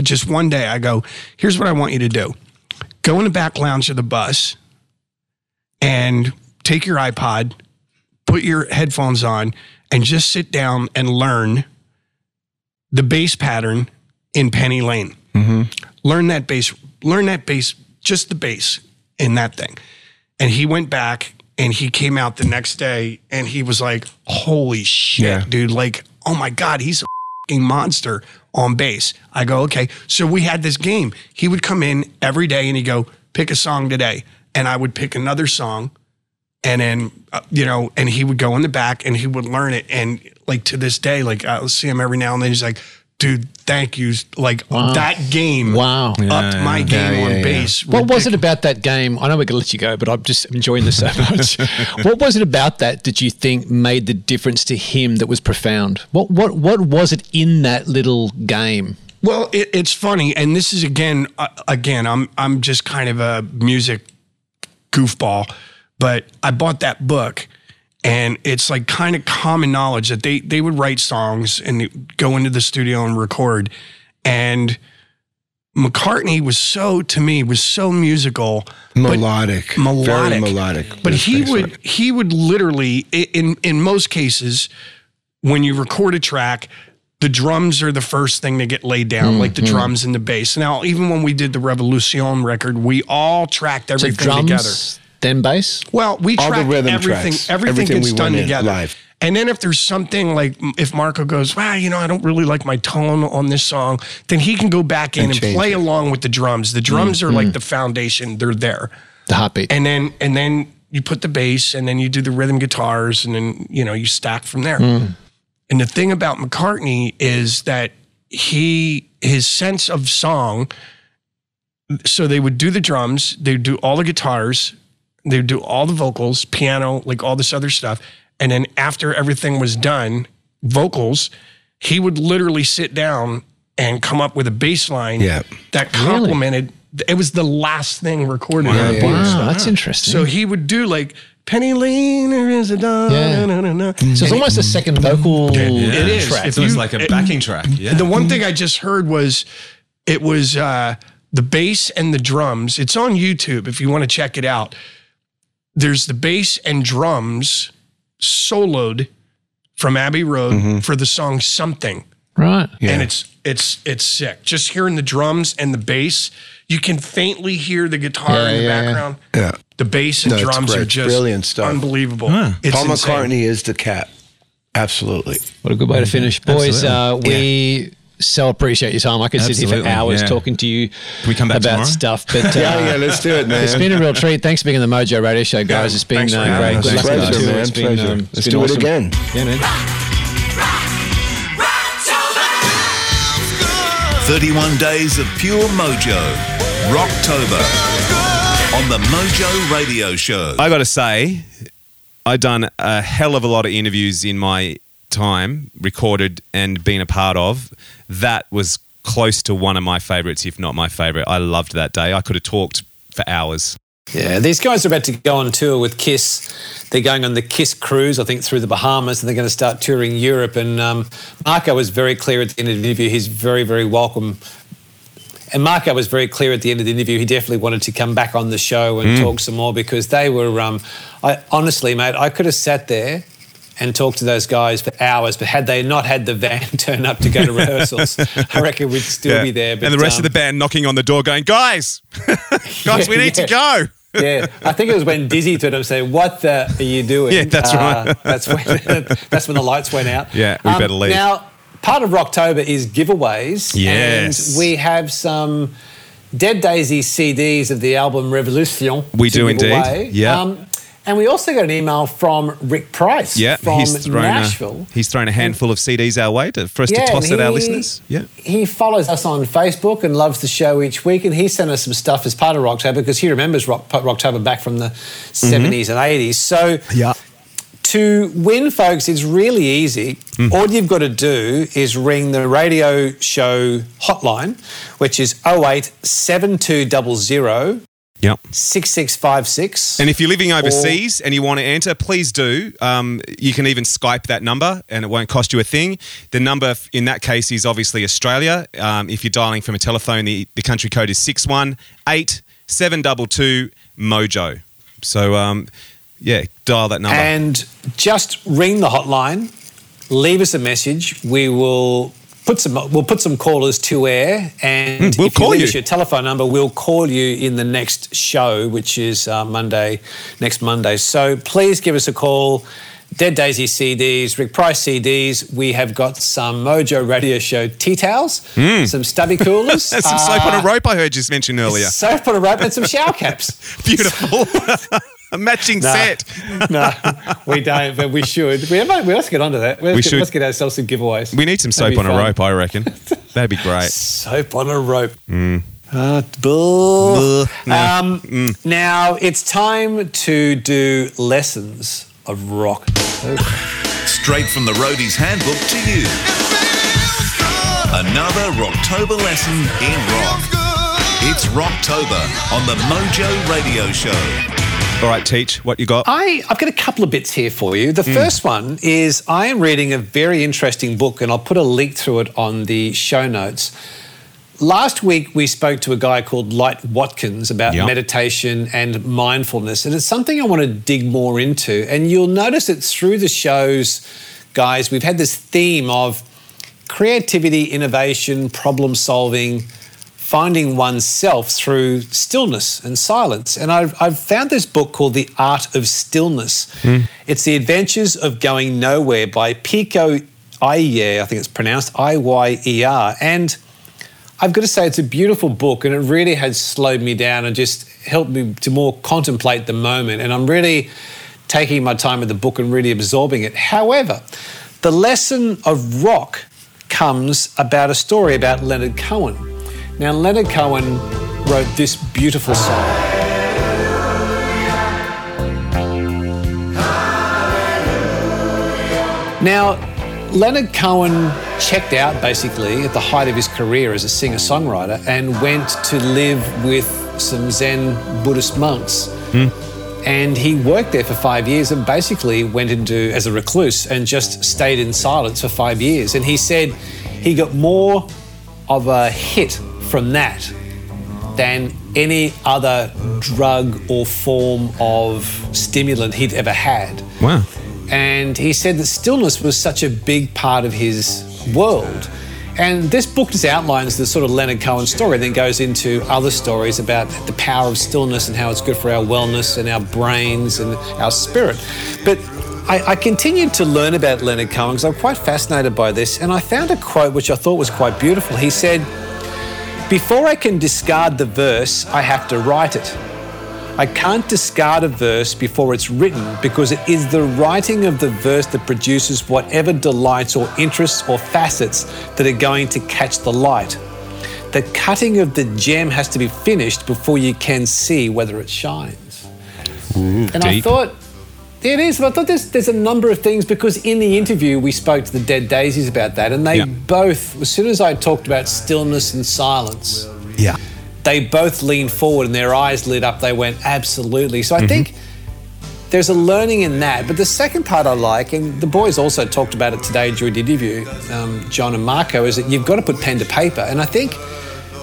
S6: just one day, I go, "Here's what I want you to do: go in the back lounge of the bus, and take your iPod, put your headphones on, and just sit down and learn the bass pattern in Penny Lane. Mm-hmm. Learn that bass, learn that bass, just the bass in that thing. And he went back and he came out the next day and he was like, holy shit,
S3: Yeah.
S6: dude. Like, oh my God, he's a fucking monster on bass. I go, okay. So we had this game. He would come in every day and he'd go, pick a song today. And I would pick another song and then uh, you know and he would go in the back and he would learn it and like to this day like i'll see him every now and then he's like dude thank you like that game
S5: Wow.
S6: upped
S8: Yeah,
S6: my
S8: yeah.
S6: game on bass
S5: What was it about that game? I know we're going to let you go, but I'm just enjoying this so much. what was it about that that you think made the difference to him that was profound? What what what was it in that little game?
S6: Well, it, it's funny, and this is again, uh, again, I'm I'm just kind of a music goofball, but I bought that book, and it's like kind of common knowledge that they they would write songs and go into the studio and record, and McCartney was so to me was so musical,
S3: melodic,
S6: melodic,
S3: very melodic.
S6: But he would he would literally in in most cases when you record a track, the drums are the first thing to get laid down, like
S3: Mm-hmm.
S6: the drums and the bass. Now, even when we did the Revolution record, we all tracked
S5: So
S6: everything
S5: drums,
S6: together.
S5: Then bass.
S6: Well, we
S3: All the
S6: track
S3: rhythm
S6: everything.
S3: tracks,
S6: Everything,
S3: everything
S6: gets
S3: we
S6: done together.
S3: live.
S6: And then if there's something like if Marco goes, wow, you know, I don't really like my tone on this song, then he can go back in
S3: And
S6: and, play
S3: it.
S6: along with the drums. The drums mm, are like mm. the foundation; they're there.
S5: The heartbeat.
S6: And then and then you put the bass, and then you do the rhythm guitars, and then you know you stack from there. Mm. And the thing about McCartney is that he his sense of song. So they would do the drums, they would do all the guitars, they would do all the vocals, piano, like all this other stuff. And then after everything was done, vocals, he would literally sit down and come up with a bass line
S3: Yeah.
S6: that complemented. It was the last thing recorded. on the
S3: yeah,
S6: board.
S5: wow, that's interesting.
S6: So he would do like Penny Lane, there is a da,
S5: Yeah.
S6: na, na, na.
S5: So it's almost a second vocal
S6: It is.
S5: track.
S6: If
S8: So it's like a
S6: it-
S8: backing track. Yeah.
S6: The one thing I just heard was it was uh, the bass and the drums. It's on YouTube if you want to check it out. There's the bass and drums soloed from Abbey Road for the song Something.
S5: Right.
S6: And it's it's it's sick. Just hearing the drums and the bass, you can faintly hear the guitar
S5: Yeah,
S6: in the
S5: yeah, yeah.
S6: background.
S3: Yeah.
S6: The bass and
S3: No,
S6: drums are just
S3: Brilliant stuff.
S6: unbelievable.
S8: Huh.
S6: It's
S3: Paul
S6: insane.
S3: McCartney is the cat. Absolutely.
S5: What a good way to finish. Boys, uh, we so appreciate your time. I could sit here for hours
S8: yeah.
S5: talking to you
S8: we come back
S5: about
S8: tomorrow?
S5: stuff. But uh,
S3: Yeah, yeah, let's do it, man.
S5: It's been a real treat. Thanks for being on the Mojo Radio Show, guys.
S6: Yeah,
S5: it's been
S6: thanks
S5: uh, great.
S6: us.
S5: Good luck with
S3: Pleasure, man.
S5: It's been,
S3: Pleasure.
S5: um, it's
S3: Let's
S5: been
S3: do it again.
S5: Yeah, man.
S1: 31 days of pure mojo. Rocktober. On the Mojo Radio Show.
S10: I got to say, I've done a hell of a lot of interviews in my time, recorded and been a part of. That was close to one of my favorites, if not my favorite. I loved that day. I could have talked for hours.
S9: Yeah, these guys are about to go on tour with Kiss. They're going on the Kiss cruise, I think, through the Bahamas, and they're going to start touring Europe. And um, Marco was very clear at the end of the interview. He's very, very welcome. And Marco was very clear at the end of the interview. He definitely wanted to come back on the show and
S10: Mm.
S9: talk some more because they were. Um, I honestly, mate, I could have sat there and talked to those guys for hours, but had they not had the van turn up to go to rehearsals, I reckon we'd still
S10: Yeah.
S9: be there. But,
S10: and the rest
S9: um,
S10: of the band knocking on the door, going, "Guys, guys, we need to go."
S9: yeah, I think it was when Dizzy to them saying, "What the are you doing?"
S10: Yeah, that's right.
S9: Uh, that's when that's when the lights went out. Um,
S10: Yeah, we better leave.
S9: Now, part of Rocktober is giveaways.
S10: Yes.
S9: and we have some Dead Daisy CDs of the album Revolution.
S10: We do indeed.
S9: away.
S10: Yeah.
S9: Um, and we also got an email from Rick Price
S10: Yeah,
S9: from
S10: he's thrown
S9: Nashville.
S10: A, he's thrown a handful of CDs our way to, for us
S9: Yeah,
S10: to toss
S9: and
S10: at our listeners. Yeah.
S9: He follows us on Facebook and loves the show each week, and he sent us some stuff as part of Rocktober because he remembers Rock, Rocktober back from the mm-hmm. 70s and 80s. So
S10: Yeah.
S9: to win, folks, it's really easy. Mm. All you've got to do is ring the radio show hotline, which is 08 7200
S10: Yep.
S9: 6656.
S10: And if you're living overseas and you want to enter, please do. Um, you can even Skype that number and it won't cost you a thing. The number in that case is obviously Australia. Um, if you're dialing from a telephone, the, the country code is 618 722 Mojo. So, um, yeah, dial that number.
S9: And just ring the hotline, leave us a message. We will put some we'll put some callers to air, and
S10: Mm, we'll
S9: if
S10: call
S9: you leave
S10: you.
S9: us your telephone number, we'll call you in the next show, which is uh, Monday, next Monday. So please give us a call. Dead Daisy CDs, Rick Price CDs. We have got some Mojo Radio Show tea towels, some stubby coolers,
S10: some soap on
S9: uh,
S10: a rope I heard you mention earlier.
S9: soap on a rope, and some shower caps.
S10: Beautiful. a matching
S9: No.
S10: set.
S9: no, we don't, but we should. We, might- let's get onto that. Let's,
S10: We
S9: get,
S10: should.
S9: let's get ourselves some giveaways.
S10: We need some soap
S9: be
S10: on a rope, I reckon. That'd be great.
S9: Soap on a rope.
S10: Mm.
S9: Uh, bull.
S10: Nah.
S9: Um,
S10: Mm.
S9: Now it's time to do lessons of rock.
S1: Straight from the roadie's handbook to you. Another Rocktober lesson in rock. It's Rocktober on the Mojo Radio Show.
S10: All right, Teach, what you got?
S9: I, I've got a couple of bits here for you. The
S10: Hmm.
S9: first one is I am reading a very interesting book, and I'll put a link through it on the show notes. Last week, we spoke to a guy called Light Watkins about
S10: Yeah.
S9: meditation and mindfulness, and it's something I want to dig more into. And you'll notice it through the shows, guys. We've had this theme of creativity, innovation, problem solving, finding oneself through stillness and silence. And I've, I've found this book called The Art of Stillness. Hmm. It's The Adventures of Going Nowhere by Pico Iyer, I think it's pronounced I Y E R. And I've got to say, it's a beautiful book, and it really has slowed me down and just helped me to more contemplate the moment. And I'm really taking my time with the book and really absorbing it. However, the lesson of rock comes about a story about Leonard Cohen. Now, Leonard Cohen wrote this beautiful song. Now, Leonard Cohen checked out basically at the height of his career as a singer songwriter and went to live with some Zen Buddhist monks. Hmm. And he worked there for five years and basically went into as a recluse and just stayed in silence for five years. And he said he got more of a hit from that than any other drug or form of stimulant he'd ever had.
S10: Wow.
S9: And he said that stillness was such a big part of his world. And this book just outlines the sort of Leonard Cohen story, then goes into other stories about the power of stillness and how it's good for our wellness and our brains and our spirit. But I, I continued to learn about Leonard Cohen because I'm quite fascinated by this. And I found a quote which I thought was quite beautiful. He said, Before I can discard the verse, I have to write it. I can't discard a verse before it's written because it is the writing of the verse that produces whatever delights or interests or facets that are going to catch the light. The cutting of the gem has to be finished before you can see whether it shines. and I thought, it is, but I thought there's, there's a number of things because in the interview we spoke to the Dead Daisies about that, and they
S10: Yeah.
S9: both, as soon as I talked about stillness and silence,
S10: Yeah.
S9: they both leaned forward and their eyes lit up. They went, absolutely. So I
S10: Mm-hmm.
S9: think there's a learning in that. But the second part I like, and the boys also talked about it today during the interview, um, John and Marco, is that you've got to put pen to paper. And I think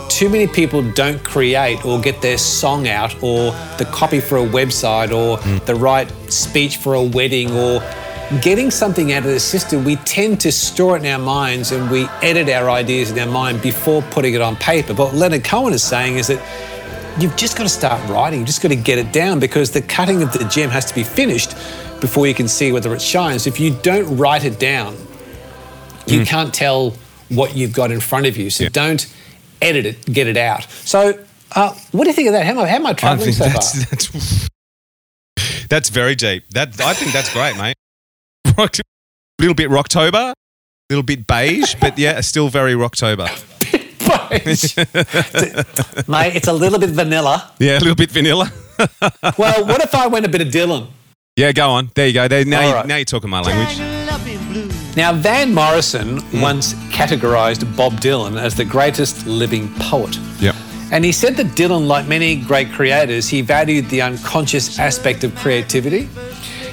S9: too many people don't create or get their song out or the copy for a website or the right speech for a wedding or getting something out of the system. We tend to store it in our minds and we edit our ideas in our mind before putting it on paper. But what Leonard Cohen is saying is that you've just got to start writing. You've just got to get it down because the cutting of the gem has to be finished before you can see whether it shines. If you don't write it down, you mm. can't tell what you've got in front of you. So don't edit it, get it out. So, uh, what do you think of that? How am I, how am I
S10: I
S9: traveling
S10: think
S9: so
S10: that's,
S9: far?
S10: that's that's very deep. That I think that's great, mate. A little bit Rocktober, a little bit beige, but yeah, still very Rocktober.
S9: Mate, it's a little bit vanilla.
S10: Yeah, a little bit vanilla.
S9: Well, what if I went a bit of Dylan?
S10: Yeah, go on. There you go. There, now,
S9: All
S10: you,
S9: right.
S10: now you're talking my language.
S9: Now, Van Morrison hmm. once categorized Bob Dylan as the greatest living poet.
S10: Yep.
S9: And he said that Dylan, like many great creators, he valued the unconscious aspect of creativity.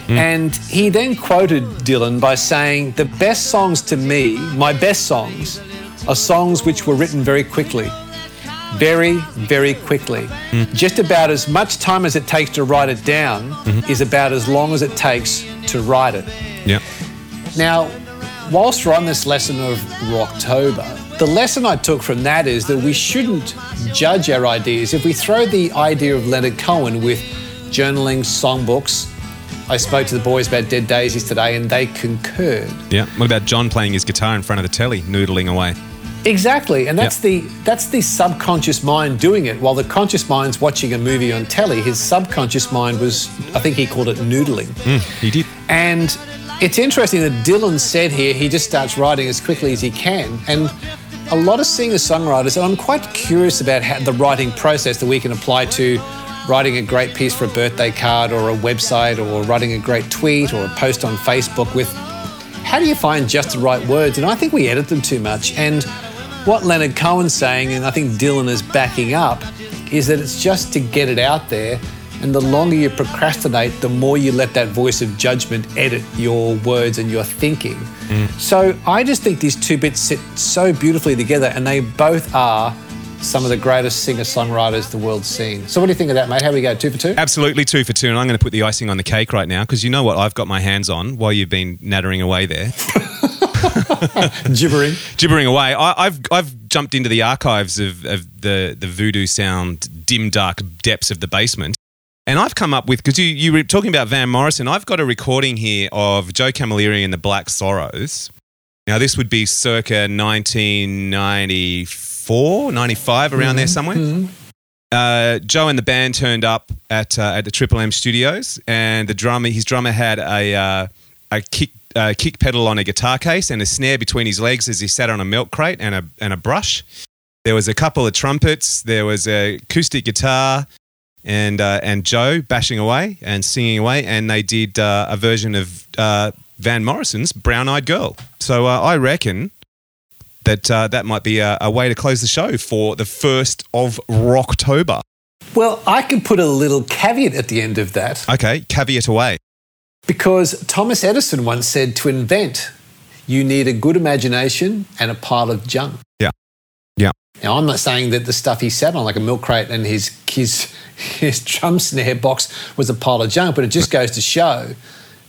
S9: Hmm. And he then quoted Dylan by saying, The best songs to me, my best songs, are songs which were written very quickly. Very, very quickly. Hmm. Just about as much time as it takes to write it down is about as long as it takes to write it.
S10: Yeah.
S9: Now, whilst we're on this lesson of Rocktober, the lesson I took from that is that we shouldn't judge our ideas. If we throw the idea of Leonard Cohen with journaling, songbooks, I spoke to the boys about Dead Daisies today and they concurred.
S10: Yeah. What about John playing his guitar in front of the telly, noodling away?
S9: Exactly, and that's the that's the subconscious mind doing it, while the conscious mind's watching a movie on telly. His subconscious mind was, I think he called it noodling.
S10: Mm, he did.
S9: And it's interesting that Dylan said here he just starts writing as quickly as he can. And a lot of singer songwriters, and I'm quite curious about how the writing process that we can apply to writing a great piece for a birthday card or a website or writing a great tweet or a post on Facebook with how do you find just the right words? And I think we edit them too much. And what Leonard Cohen's saying, and I think Dylan is backing up, is that it's just to get it out there. And the longer you procrastinate, the more you let that voice of judgment edit your words and your thinking. So I just think these two bits sit so beautifully together, and they both are some of the greatest singer songwriters the world's seen. So what do you think of that, mate? How we go? Two for two?
S10: Absolutely two for two. And I'm going to put the icing on the cake right now because you know what I've got my hands on while you've been nattering away there.
S9: Gibbering.
S10: Gibbering away. I, I've I've jumped into the archives of, of the, the voodoo sound dim dark depths of the basement. And I've come up with because you, you were talking about Van Morrison. I've got a recording here of Joe Camilleri and the Black Sorrows. Now, this would be circa 1994, 95, around there somewhere. Uh, Joe and the band turned up at uh, at the Triple M studios, and the drummer, his drummer, had a uh, a kick uh, kick pedal on a guitar case and a snare between his legs as he sat on a milk crate and a and a brush. There was a couple of trumpets. There was a acoustic guitar, and uh, and Joe bashing away and singing away, and they did uh, a version of uh, Van Morrison's "Brown Eyed Girl." So uh, I reckon that uh, that might be a, a way to close the show for the first of Rocktober.
S9: Well, I can put a little caveat at the end of that.
S10: Okay, caveat away.
S9: Because Thomas Edison once said to invent, you need a good imagination and a pile of junk.
S10: Yeah.
S9: Now, I'm not saying that the stuff he sat on, like a milk crate and his, his, his drum snare box, was a pile of junk, but it just goes to show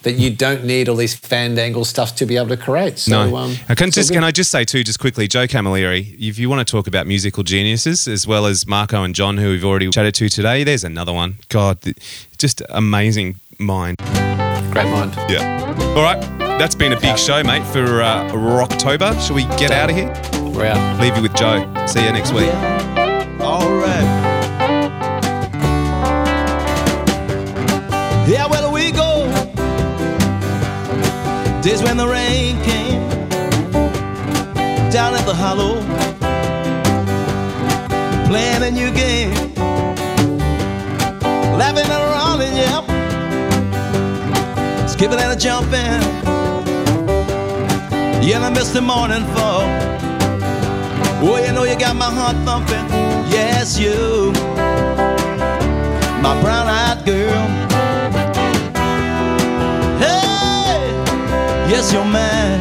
S9: that you don't need all these fandangle stuff to be able to create. So,
S10: no,
S9: um,
S10: I can just
S9: good.
S10: can I just say too, just quickly, Joe Camilleri. If you want to talk about musical geniuses as well as Marco and John, who we've already chatted to today, there's another one. God, just amazing mind.
S9: Great mind.
S10: Yeah. All right, that's been a big show, mate, for uh, Rocktober. Shall we get out of here?
S9: We're out.
S10: Leave you with Joe. See you next week.
S7: All right. Yeah, well, we go. Days when the rain came down at the hollow, playing a new game, laughing and running, yep, skipping and a jumping. Yeah, I missed the morning fall. Oh, you know you got my heart thumping.
S13: Yes, you, my brown eyed girl. Hey, yes, you're my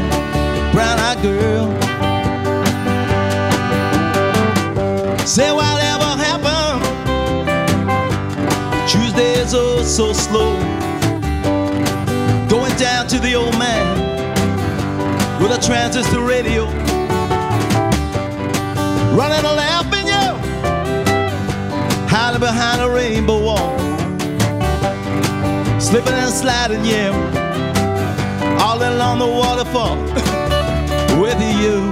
S13: brown eyed girl. Say whatever happened. Tuesdays oh so slow. Going down to the old man with a transistor radio. Running a lap in you. Hiding behind a rainbow wall. Slipping and sliding, yeah. All along the waterfall. with you.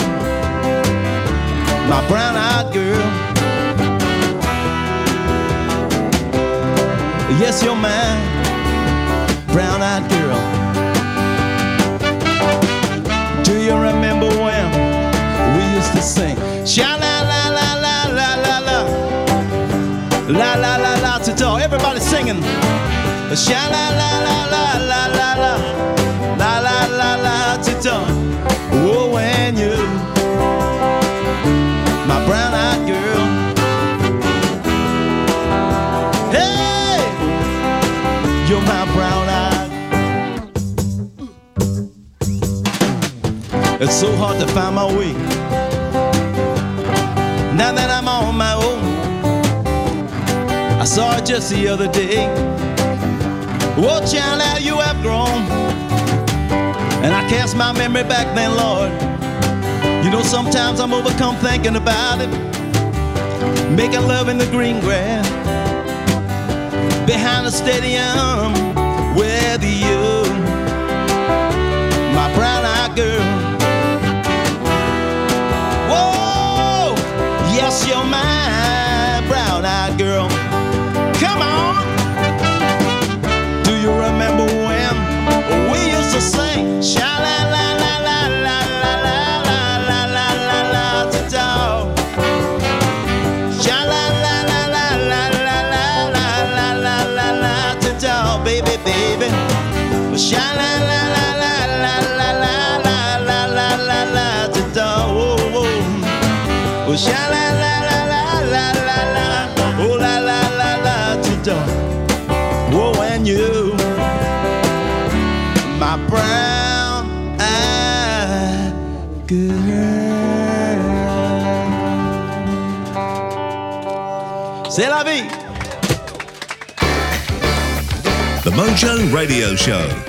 S13: My brown eyed girl. Yes, you're mine, brown eyed girl. Do you remember when we used to sing? La la la la to do. Everybody singing. Sha la la la la la la la la la la la to do. Oh, when you, my brown eyed girl. Hey, you're my brown eyed. It's so hard to find my way. Now that I'm I saw it just the other day. Oh, child, how you have grown. And I cast my memory back then, Lord. You know, sometimes I'm overcome thinking about it. Making love in the green grass behind the stadium with you, my brown eyed girl. Whoa, yes, you're my brown eyed girl. C'est la vie.
S1: The Mojo Radio Show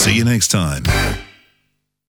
S1: See you next time.